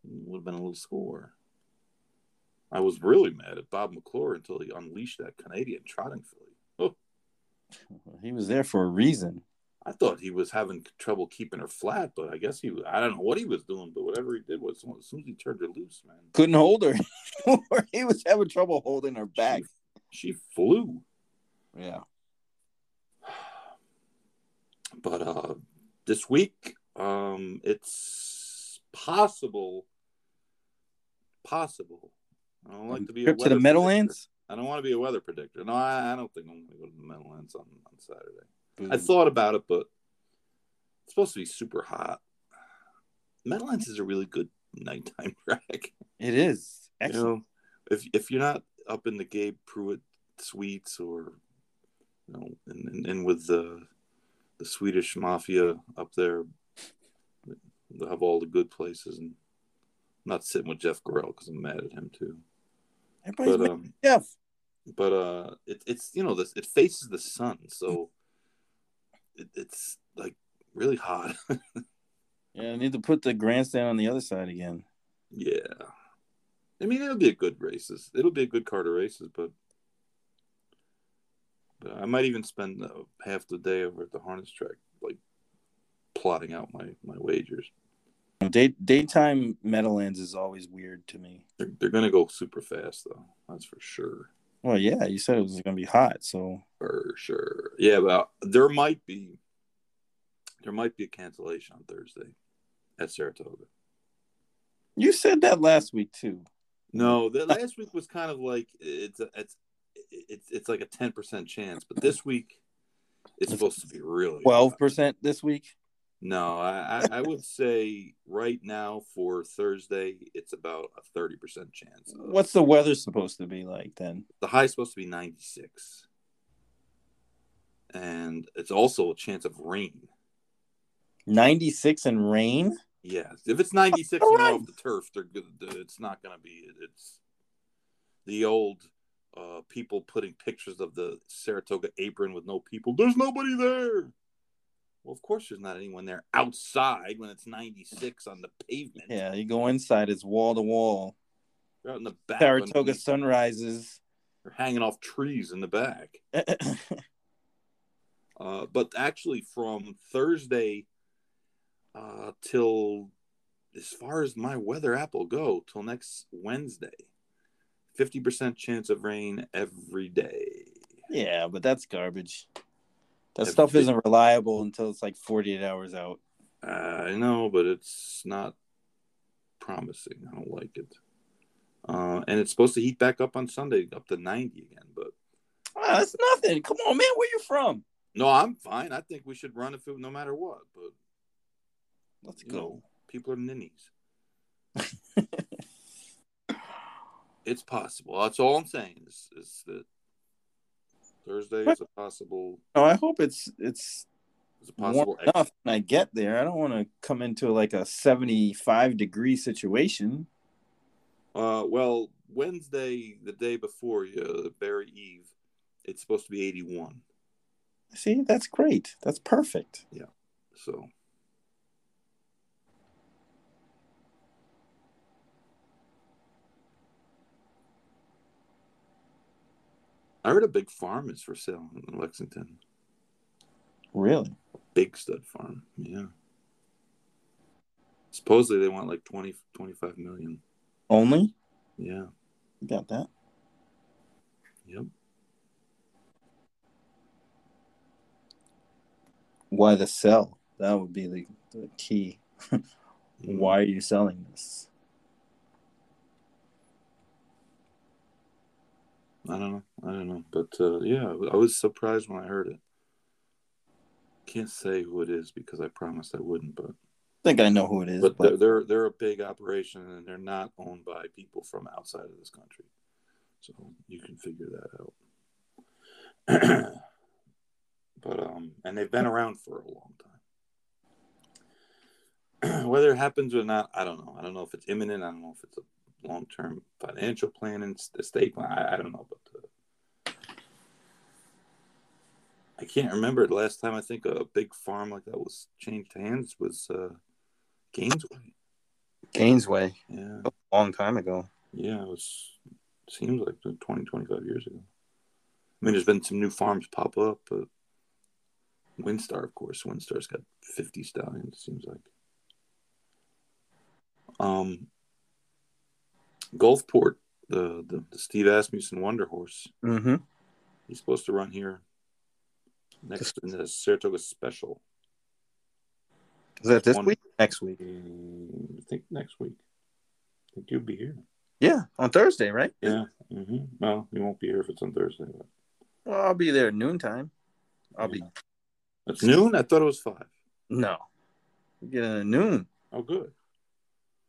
Would have been a little score. I was really mad at Bob McClure until he unleashed that Canadian trotting filly. Oh, He was there for a reason. I thought he was having trouble keeping her flat, but I guess he I don't know what he was doing, but whatever he did was as soon as he turned her loose, man, Couldn't hold her. <laughs> he was having trouble holding her back. she, she flew. Yeah. <sighs> But uh this week, um it's possible possible. I don't like um, to be a Trip to the weather Meadowlands. predictor. I don't want to be a weather predictor. No, I, I don't think I'm going to go to the Meadowlands on, on Saturday. I mm. thought about it, but it's supposed to be super hot. Meadowlands is a really good nighttime <laughs> track. it is You know, if if you're not up in the Gabe Prewitt suites or You know, and, and, and with the the Swedish mafia up there, they'll have all the good places. And I'm not sitting with Jeff Gural because I'm mad at him too. Everybody's But um, at Jeff. but uh, it, it's you know this it faces the sun, so it, it's like really hot. <laughs> Yeah, I need to put the grandstand on the other side again. yeah, I mean it'll be a good races. It'll be a good car to races, but but I might even spend uh, half the day over at the harness track, like plotting out my my wagers. Day, daytime Meadowlands is always weird to me. They're, they're gonna go super fast though. That's for sure. Well, yeah, you said it was going to be hot, so For sure. Yeah, but there might be there might be a cancellation on Thursday at Saratoga. you said that last week too. No, the last week was kind of like it's a, it's it's it's like a ten percent chance, but this week it's supposed to be really Twelve percent this week. No, I, I would say right now for Thursday it's about a thirty percent chance. of- What's the weather supposed to be like then? the high is supposed to be ninety six, and it's also a chance of rain. Ninety six and rain. Yes. if it's 96 All and right. off the turf, they're good. It's not going to be. It's the old uh, people putting pictures of the Saratoga apron with no people. There's nobody there. Well, of course, there's not anyone there outside when it's 96 on the pavement. Yeah, you go inside, it's wall to wall. They're out in the back. Saratoga underneath. sunrises. They're hanging off trees in the back. <laughs> Uh, but actually, from Thursday uh, till as far as my weather app will go, till next Wednesday, fifty percent chance of rain every day. yeah, but that's garbage. That Yeah, stuff isn't reliable until it's like forty eight hours out. Uh, I know, but it's not promising. I don't like it. Uh, and it's supposed to heat back up on Sunday, up to ninety again. But Ah, that's nothing. Come on, man. Where you from? no, I'm fine. I think we should run if it, no matter what. But Let's go. know, people are ninnies. <laughs> it's possible. That's all I'm saying. Is, is that Thursday is a possible No, I hope it's it's is a warm possible enough when I get there. I don't want to come into like a seventy five degree situation. Uh, well, Wednesday, the day before uh, Barry Eve, it's supposed to be 81. See, that's great. That's perfect. Yeah. So I heard a big farm is for sale in Lexington. Really? Big stud farm. Yeah. Supposedly they want like 20, 25 million. Only? Yeah. You got that? Yep. Why the sell? That would be the, the key. <laughs> Why are you selling this? I don't know. I don't know. But uh, yeah, I was surprised when I heard it. Can't say who it is because I promised I wouldn't, but I think I know who it is, but but, they're, they're they're a big operation and they're not owned by people from outside of this country, so you can figure that out. <clears throat> but um, and they've been around for a long time. <clears throat> Whether it happens or not, I don't know. I don't know if it's imminent. I don't know if it's a long term financial plan and estate plan. I, I don't know, but. Uh, I can't remember the last time I think a big farm like that was changed hands was uh, Gainesway. Gainesway, Yeah, a long time ago. yeah, it was seems like 20, 25 years ago. I mean, there's been some new farms pop up, but WinStar, of course, WinStar's got 50 stallions. It seems like. Um, Gulfport, the, the the Steve Asmussen Wonder Horse, Mm-hmm. he's supposed to run here next in the Saratoga Special. Is that this One- week? Next week? I think next week. I think you'll be here. Yeah, on Thursday, right? Yeah. hmm Well, you won't be here if it's on Thursday. But Well, I'll be there at noontime. I'll be it's noon. I thought it was five. no. We get in at noon Oh, good.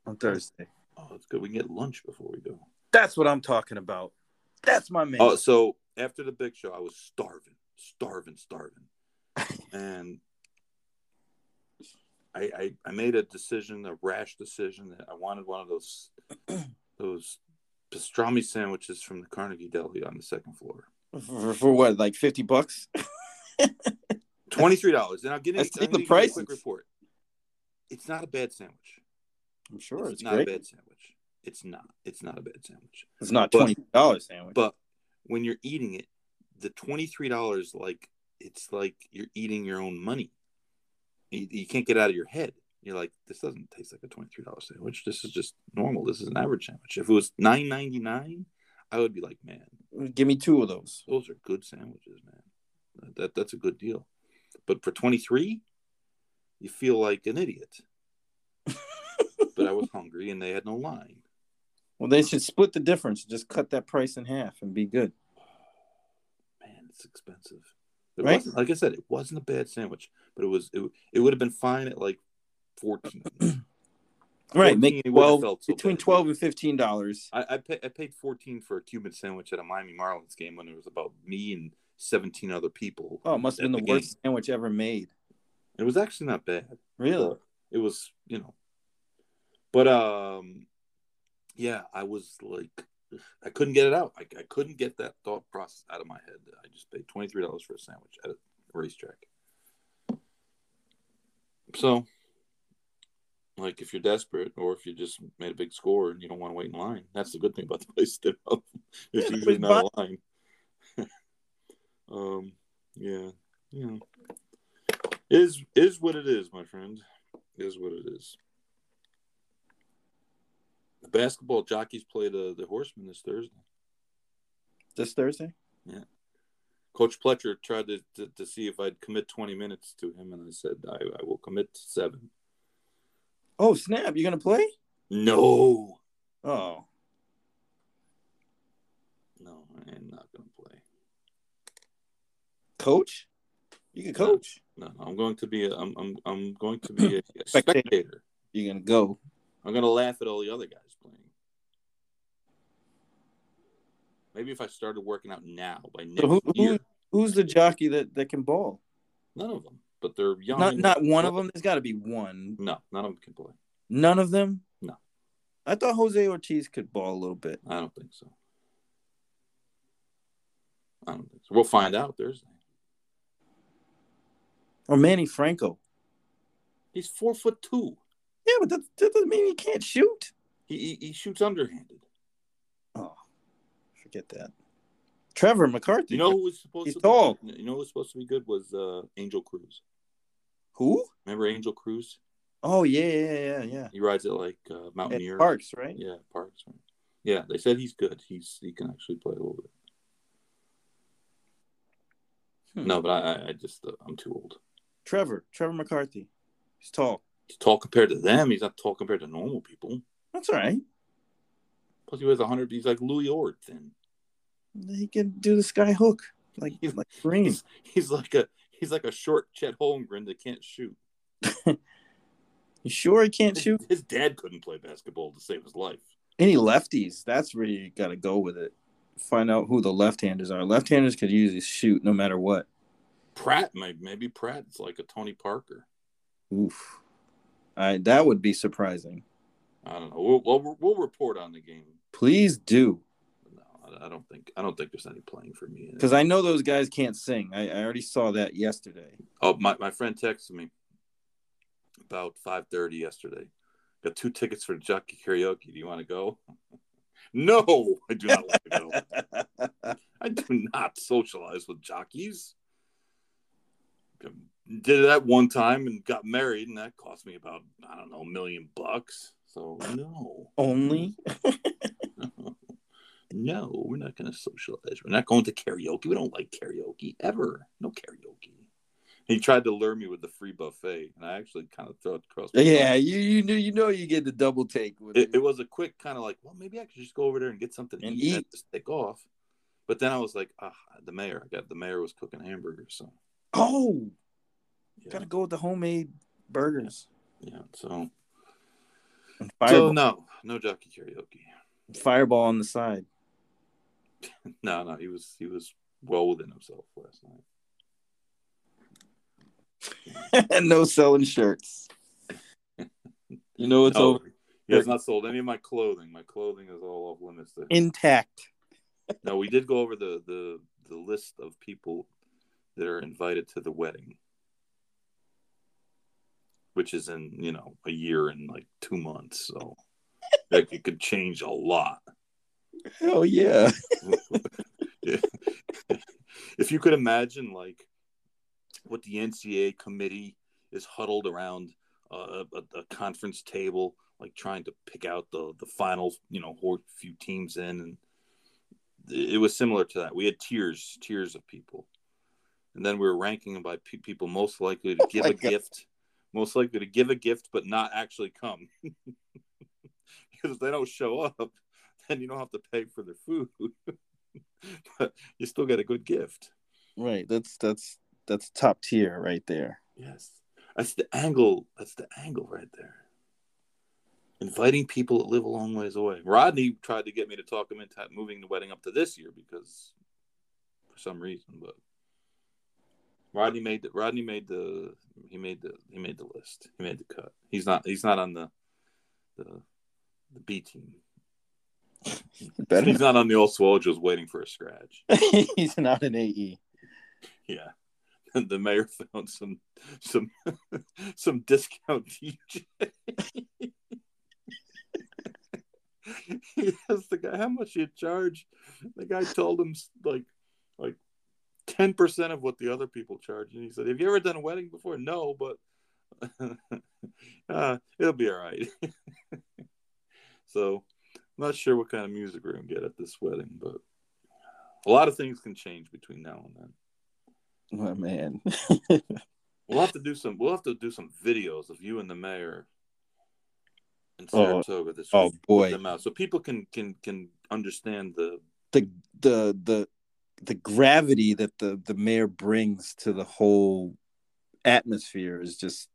on Thursday. Oh, that's good. We can get lunch before we go. That's what I'm talking about. That's my man. Oh, so after the big show, I was starving, starving, starving, <laughs> and I, I I made a decision, a rash decision that I wanted one of those <clears throat> those pastrami sandwiches from the Carnegie Deli on the second floor. For, for what, like fifty bucks? <laughs> Twenty three dollars. And I'll get into the a quick report. It's not a bad sandwich. I'm sure it's, it's not great. a bad sandwich. It's not. It's not a bad sandwich. It's not twenty dollars sandwich. But when you're eating it, the twenty three dollars, like it's like you're eating your own money. You, you can't get out of your head. You're like, this doesn't taste like a twenty three dollar sandwich. This is just normal. This is an average sandwich. If it was nine ninety nine, I would be like, man, Give me two of those. those are good sandwiches, man. That that's a good deal. But for twenty three, you feel like an idiot. <laughs> I was hungry and they had no line. Well, they should split the difference. Just cut that price in half and be good. man, it's expensive. It Right? wasn't like I said, it wasn't a bad sandwich, but it was it, it would have been fine at like fourteen. <clears throat> Right, 14, make twelve felt so between bad. twelve and fifteen dollars. I, I, pay, I paid fourteen for a Cuban sandwich at a Miami Marlins game when it was about me and seventeen other people. Oh, it must have been the, game. worst sandwich ever made. It was actually not bad. Really? It was, you know, but um, yeah, I was like, I couldn't get it out. I, I couldn't get that thought process out of my head. I just paid twenty three dollars for a sandwich at a racetrack. So, like, if you're desperate or if you just made a big score and you don't want to wait in line, that's the good thing about the <laughs> place. It's Yeah, usually not a line. <laughs> um, yeah, you know, is is what it is, my friend. Is what it is. The basketball jockeys play the the horsemen this Thursday. This Thursday? Yeah. Coach Pletcher tried to, to, to see if I'd commit 20 minutes to him, and I said, I, I will commit to seven. Oh, snap! You're gonna play? No, Oh, no, I am not going to play. coach? You can coach. No, no, I'm going to be a, I'm, I'm, I'm going to be a, a Spectator. You're gonna go. I'm going to laugh at all the other guys playing. Maybe if I started working out now by next So who, year, who who's the jockey that that can ball? none of them. But they're young. Not not one of them. There's got to be one. No, none of them can play. None of them. No. I thought Jose Ortiz could ball a little bit. I don't think so. I don't think so. We'll find out Thursday. Or Manny Franco. He's four foot two. Yeah, but that, that doesn't mean he can't shoot. He, he, he shoots underhanded. Forget that. Trevor McCarthy. You know who was supposed He's to tall. Be, you know who was supposed to be good was uh, Angel Cruz. who? Remember Angel Cruz? Oh yeah, yeah, yeah, yeah. He rides it like uh, At Mountaineer. Parks, right? Yeah, Parks. Right. Yeah, they said he's good. He's he can actually play a little bit. Hmm. No, but I I- I just uh, I'm too old. Trevor, Trevor McCarthy. He's tall. He's tall compared to them. He's not tall compared to normal people. That's all right. Plus, he weighs 100. He's like Louis Ord thin. He can do the sky hook like He's- like <laughs> Green. He's, he's like a he's like a short Chet Holmgren that can't shoot. <laughs> You sure he can't shoot? his dad couldn't play basketball to save his life. Any lefties? That's where you got to go with it. Find out who the left-handers are. Left-handers could usually shoot no matter what. Prat, maybe, maybe Prat's like a Tony Parker. Oof. I that would be surprising. I don't know. We'll, we'll, we'll report on the game. Please do, I- don't think I don't think there's any playing for me. because I know those guys can't sing. I, I already saw that yesterday. Oh, my, my friend texted me about five thirty yesterday. Got two tickets for Jockey Karaoke. Do you want to go? <laughs> no, I do not want to go. <laughs> I do not socialize with jockeys. Did that one time and got married, and that cost me about I don't know a million bucks. So no, Only <laughs> no, we're not going to socialize. We're not going to karaoke. We don't like karaoke ever. No karaoke. He tried to lure me with the free buffet, and I actually kind of threw it across. yeah, mind. you you know you know you get the double take with It, it was a quick kind of like, well, maybe I could just go over there and get something to And eat, and eat. just take off. But then I was like, ah, the mayor. I got the mayor was cooking hamburgers, so oh, yeah, gotta go with the homemade burgers. yeah. So, so no, no jockey karaoke. fireball on the side. <laughs> No, no, he was he was well within himself last night. and <laughs> no selling shirts. You know it's No, over He has not sold any of my clothing. My clothing is all off limits. There. intact. <laughs> No, we did go over the the the list of people that are invited to the wedding, which is in you know a year and like two months. So like it could change a lot. Hell yeah. <laughs> if you could imagine like what the NCAA committee is huddled around uh, a, a conference table, like trying to pick out the the final, you know, few teams in, and it was similar to that. We had tiers, tiers of people, and then we were ranking them by pe- people most likely to <laughs> give my a God. gift, most likely to give a gift but not actually come, <laughs> because if they don't show up, <laughs> then you don't have to pay for their food, <laughs> but you still get a good gift. Right. That's that's that's top tier right there. Yes. That's the angle. That's the angle right there. Inviting people that live a long ways away. Rodney tried to get me to talk him into moving the wedding up to this year because for some reason, but Rodney made the Rodney made the he made the he made the list. He made the cut. He's not he's not on the the the B team. Better. He's not on the old Swallows waiting for a scratch. <laughs> He's not an AE. Yeah. And <laughs> the mayor found some some <laughs> some discount DJ. he asked the guy how much he'd charge. The guy told him like like ten percent of what the other people charge. And he said, Have you ever done a wedding before? No, but uh, it'll be all right. so not sure what kind of music we're gonna get at this wedding, but a lot of things can change between now and then. Oh man. <laughs> We'll have to do some. We'll have to do some videos of you and the mayor in Oh. Saratoga this Oh, week. Put boy. them out so people can can can understand the. the the the the gravity that the the mayor brings to the whole atmosphere is just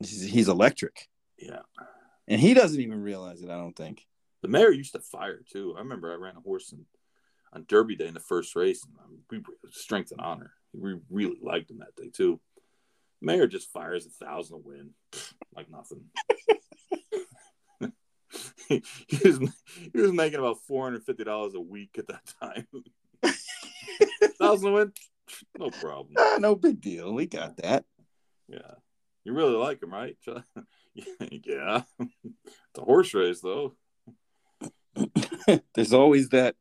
he's electric Yeah, and he doesn't even realize it i don't think the mayor used to fire too. I remember I ran a horse in, on Derby Day in the first race, and um, we strength and honor. We really liked him that day too. Mayor just fires a thousand to win, <laughs> like nothing. <laughs> he, was he was making about four hundred fifty dollars a week at that time. <laughs> thousand win, no problem. ah, no big deal we got that Yeah, you really like him, right? <laughs> yeah, it's a horse race though. <laughs> there's always that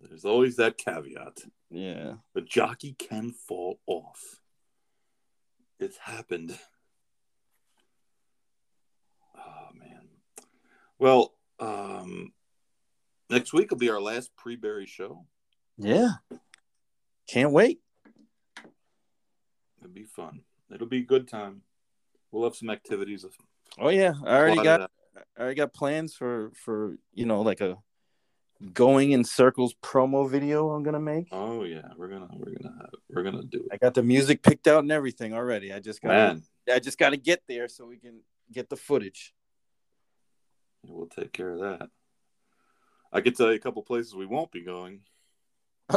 There's always that caveat. yeah The jockey can fall off. It's happened. Oh man. Well, um next week will be our last pre-Barry show. yeah can't wait It'll be fun. It'll be a good time. We'll have some activities. oh yeah i already got i already got plans for for you know like a going in circles promo video i'm gonna make Oh yeah, we're gonna we're gonna have we're gonna do it. i got the music picked out and everything already i just got Man, I just got to get there so we can get the footage. we'll take care of that. I could tell you a couple places we won't be going.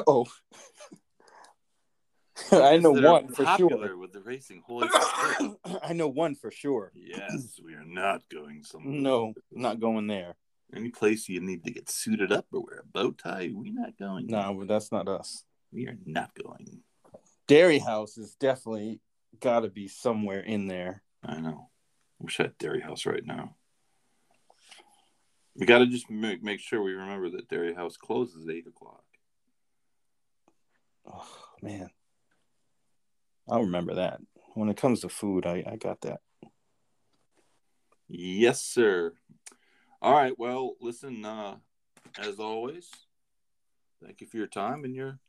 Oh, <laughs> <laughs> I know one for sure. with the racing holy. <coughs> I know one for sure. yes, we are not going somewhere. No, not going there. Any place you need to get suited up or wear a bow tie, we're not going. No, but that's not us. we are not going. Dairy House is definitely got to be somewhere in there. I know. Wish I had Dairy House right now. We got to just make, make sure we remember that Dairy House closes at eight o'clock. Oh man, I'll remember that. When it comes to food, I, I got that. Yes, sir. All right. Well, listen. Uh, as always, thank you for your time and your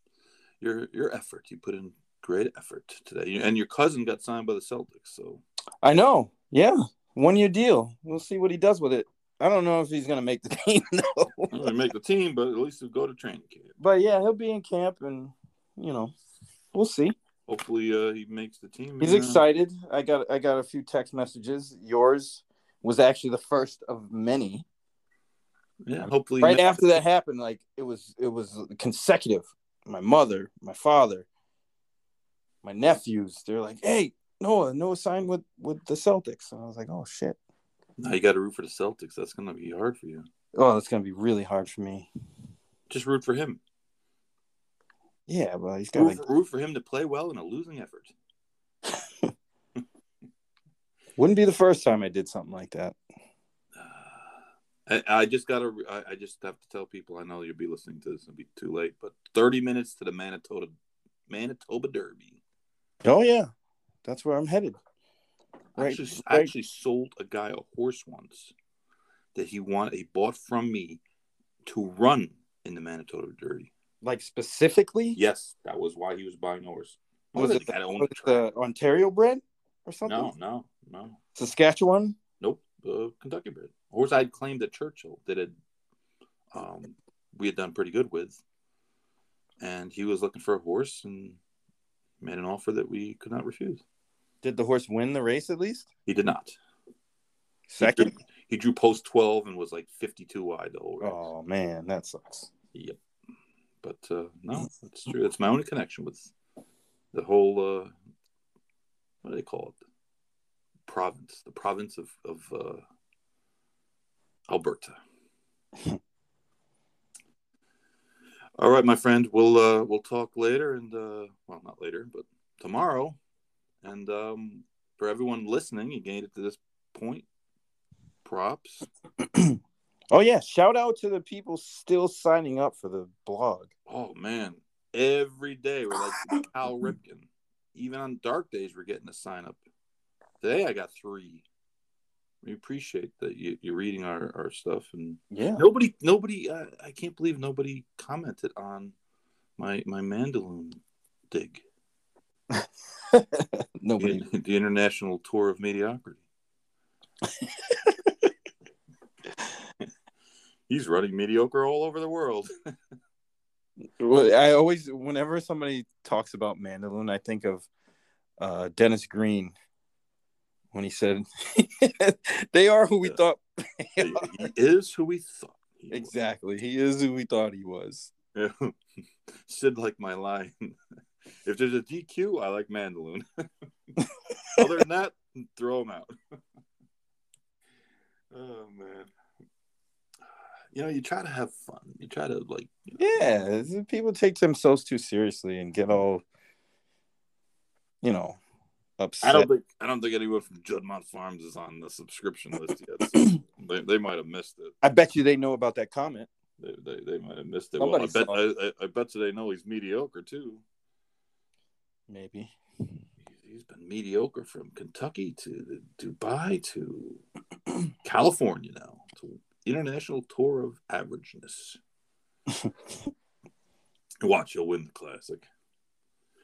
your your effort. You put in great effort today, and your cousin got signed by the Celtics. So I know. Yeah, one year deal. We'll see what he does with it. I don't know if he's gonna make the <laughs> team though. really make the team, but at least he'll go to training camp. But yeah, he'll be in camp, and you know, we'll see. Hopefully, uh, he makes the team. He's and, excited. I got I got a few text messages. Yours was actually the first of many. Yeah. Hopefully, Right next- after that happened, like it was it was consecutive. My mother, my father, my nephews, they're like, "Hey, Noah, Noah signed with with the Celtics." And I was like, "Oh shit." Now you got to root for the Celtics. That's going to be hard for you. Oh, that's gonna be really hard for me. Just root for him. Yeah, well, he's got Root, like for, root for him to play well in a losing effort. <laughs> wouldn't be the first time I did something like that. <sighs> I, I just gotta. I, I just have to tell people. I know you'll be listening to this. It'll be too late, but thirty minutes to the Manitoba Manitoba Derby. Oh yeah, that's where I'm headed. I Right, actually, I actually sold a guy a horse once that he wanted. He bought from me to run in the Manitoba Derby. Like specifically, Yes, that was why he was buying a horse. What was was it it? Had was it the Ontario bred or something? No, no, no. Saskatchewan. Nope, uh, Kentucky bred. Horse I'd claimed at Churchill that had um, we had done pretty good with, and he was looking for a horse and made an offer that we could not refuse. Did the horse win the race at least? He did not. Second. He drew post twelve and was like fifty two wide the whole race. Oh man, that sucks. Yep. But uh, no, that's true. It's my only connection with the whole uh, what do they call it? Province, the province of of uh, Alberta. <laughs> All right, my friend. We'll uh, we'll talk later, and uh, well, not later, but tomorrow. And um, for everyone listening, you made it to this point. Props. <clears throat> Oh yeah, shout out to the people still signing up for the blog. Oh man, every day we're like Cal Ripken. Even on dark days, we're getting a sign up. Today I got three. We appreciate that you, you're reading our, our stuff, and Yeah. nobody, nobody, uh, I can't believe nobody commented on my my Mandaloun dig, <laughs> Nobody. the, the international tour of mediocrity. <laughs> He's running mediocre all over the world. <laughs> Well, I always, whenever somebody talks about Mandaloun, I think of uh, Dennis Green when he said, <laughs> "They are who we Yeah. thought." <laughs> he is who we thought. He was. exactly, he is who we thought he was. Yeah. Sid like my line. If there's a DQ, I like Mandaloun. Other than that, throw him out. oh man. You know, you try to have fun. You try to like Yeah, people take themselves too seriously and get all, you know, upset. I don't think I don't think anyone from Juddmonte Farms is on the subscription list yet. So <clears throat> they, they might have missed it. I bet you they know about that comment. They, they, they might have missed it. Well, I bet I, I, bet you they know he's mediocre too. Maybe. He's, he's been mediocre from Kentucky to Dubai to <clears throat> California now. To international tour of averageness. <laughs> Watch, he'll win the classic.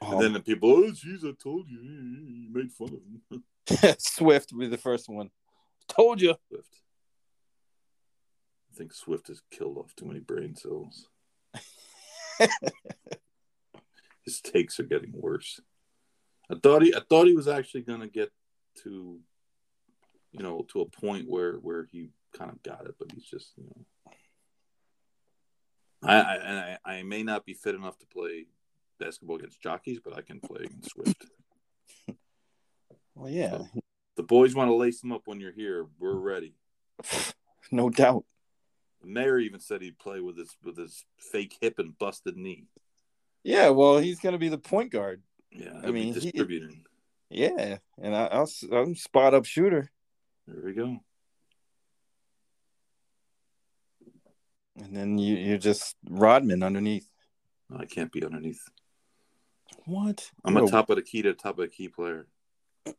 Oh, And then the people, oh, jeez, I told you. You made fun of him. <laughs> Swift will be the first one. Told you. Swift. I think Swift has killed off too many brain cells. <laughs> His takes are getting worse. I thought he, I thought he was actually going to get to, you know, to a point where where he kind of got it, but he's just, you know. I I, and I may not be fit enough to play basketball against jockeys, but I can play against Swift. <laughs> Well, yeah, the boys want to lace them up when you're here. We're ready. <sighs> no doubt. The mayor even said he'd play with his with his fake hip and busted knee. Yeah, well, he's gonna be the point guard. Yeah, I mean, be he- distributing. Yeah, and I, I'll I'm spot up shooter, There we go. and then you you're just Rodman underneath. I can't be underneath. What? I'm a top of the key to top of the key player.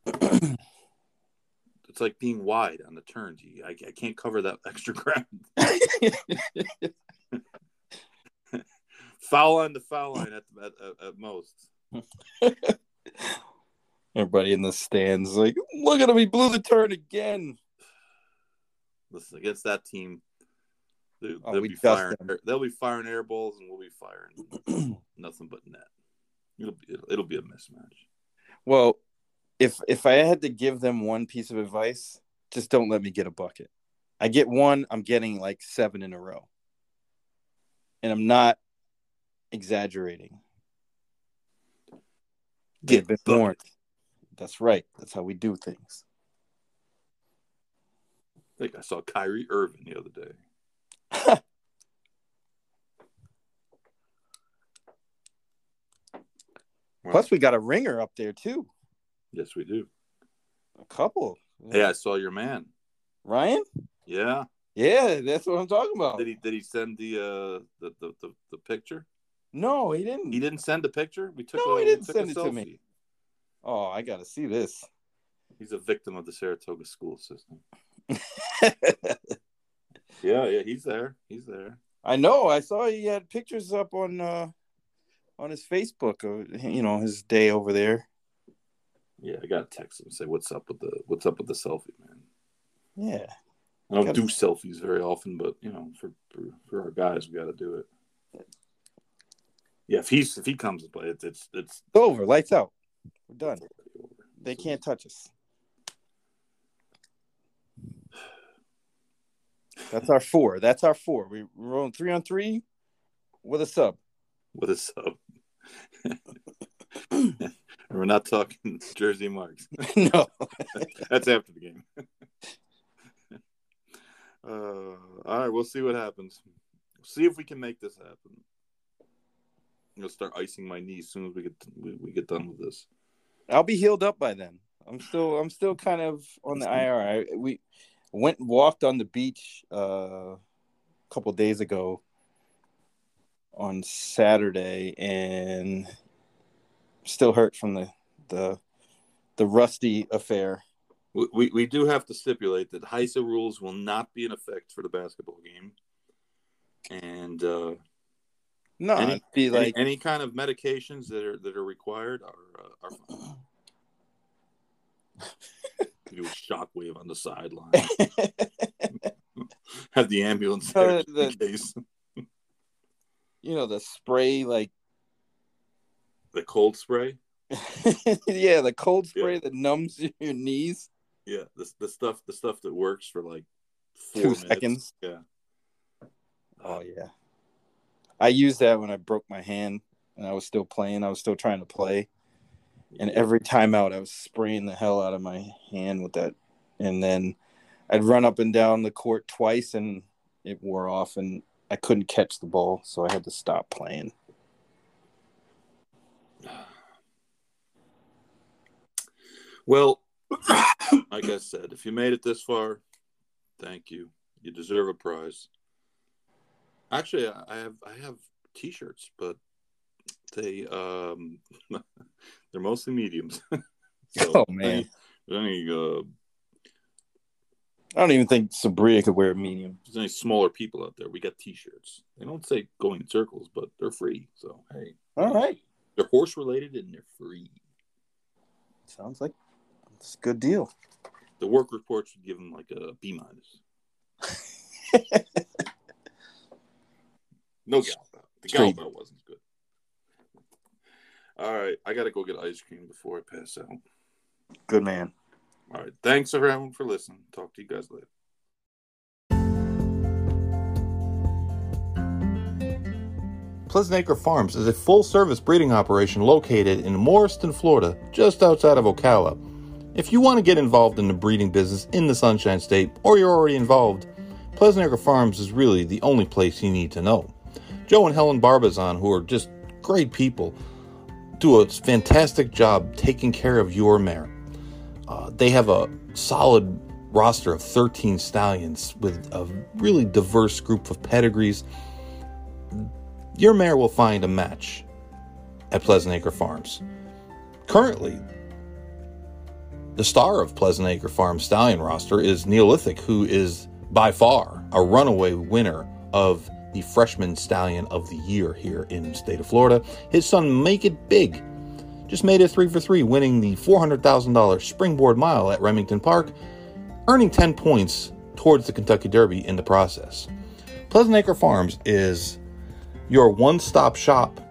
<clears throat> It's like being wide on the turns. You- I, I can't cover that <laughs> extra ground. <laughs> Foul line to foul line at, at, at, at most. <laughs> Everybody in the stands like, look at him, he blew the turn again. Listen, against that team, they, Oh, they'll be firing. them. They'll be firing air balls, and we'll be firing <clears throat> nothing but net. It'll be it'll, it'll be a mismatch. Well, if if I had to give them one piece of advice, just don't let me get a bucket. I get one, I'm getting like seven in a row. And I'm not exaggerating. Get been bucket. That's right. That's how we do things. I think I saw Kyrie Irving the other day. <laughs> Plus, we got a ringer up there too. yes, we do. A couple. Hey, I saw your man. Ryan. Yeah. Yeah, that's what I'm talking about. Did he did he send the uh the the, the, the picture? No, he didn't. He didn't send the picture. We took. No, a, he didn't send it to me. Oh, I got to see this. He's a victim of the Saratoga school system. <laughs> Yeah, yeah, he's there. He's there. I know. I saw he had pictures up on uh on his Facebook of you know his day over there. Yeah, I gotta text him and say what's up with the what's up with the selfie, man. Yeah. I don't Gotta- do selfies very often, but you know, for for, for our guys, we got to do it. Yeah, if he's if he comes to play, it's it's It's over. Lights out. We're done. They can't touch us. That's our four. That's our four. We- We're rolling three on three with a sub. with a sub. and we're not talking <laughs> Jersey marks. <laughs> <laughs> no. That's after the game. uh, all right, we'll see what happens. See if we can make this happen. Gonna start icing my knee as soon as we get we, we get done with this. I'll be healed up by then. I'm still I'm still kind of on the IR. I, we went and walked on the beach uh, a couple days ago on Saturday and still hurt from the the the rusty affair. We, we, we do have to stipulate that HISA rules will not be in effect for the basketball game, and uh, No, Any- be like any kind of medications that are that are required are uh, are fine. <laughs> do a shockwave on the sideline. <laughs> Have the ambulance there the- in case <laughs> you know the spray like the cold spray. yeah, the cold Yeah. spray that numbs your knees. Yeah, the the stuff the stuff that works for like four Two minutes. seconds. Yeah. Oh yeah. I used that when I broke my hand and I was still playing. I was still trying to play. And every time out I was spraying the hell out of my hand with that. And then I'd run up and down the court twice and it wore off and I couldn't catch the ball, so I had to stop playing. Well, <coughs> like I said, if you made it this far, thank you. You deserve a prize. Actually, I have I have T-shirts, but they um <laughs> they're mostly mediums. <laughs> Oh, man. any, any uh, I don't even think Sabria could wear a medium. there's any smaller people out there, we got T-shirts. They don't say going in circles, but they're free. So hey, All right. they're horse related and they're free. Sounds like it's a good deal. The work reports would give them like a B minus. <laughs> No Galbell. The Straight. Galbell wasn't good. All right, I gotta go get ice cream before I pass out. Good man. All right, thanks everyone for listening. Talk to you guys later. Pleasant Acre Farms is a full service breeding operation located in Morriston, Florida, just outside of Ocala. If you want to get involved in the breeding business in the Sunshine State, or you're already involved, Pleasant Acre Farms is really the only place you need to know. Joe and Helen Barbazon, who are just great people, do a fantastic job taking care of your mare. Uh, they have a solid roster of 13 stallions with a really diverse group of pedigrees your mare will find a match at Pleasant Acre Farms. Currently, the star of Pleasant Acres Farm stallion roster is Neolithic, who is by far a runaway winner of the freshman stallion of the year here in state of Florida. His son, Make It Big, just made it three for three, winning the $400,000 springboard mile at Remington Park, earning 10 points towards the Kentucky Derby in the process. Pleasant Acre Farms is your one stop shop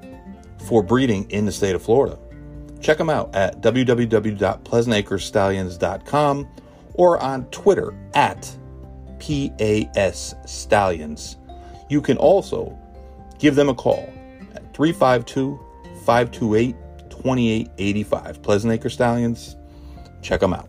for breeding in the state of Florida. Check them out at www.pleasantacrestallions.com or on Twitter at PAS Stallions. You can also give them a call at 352 528 2885. Pleasant Acres Stallions, check them out.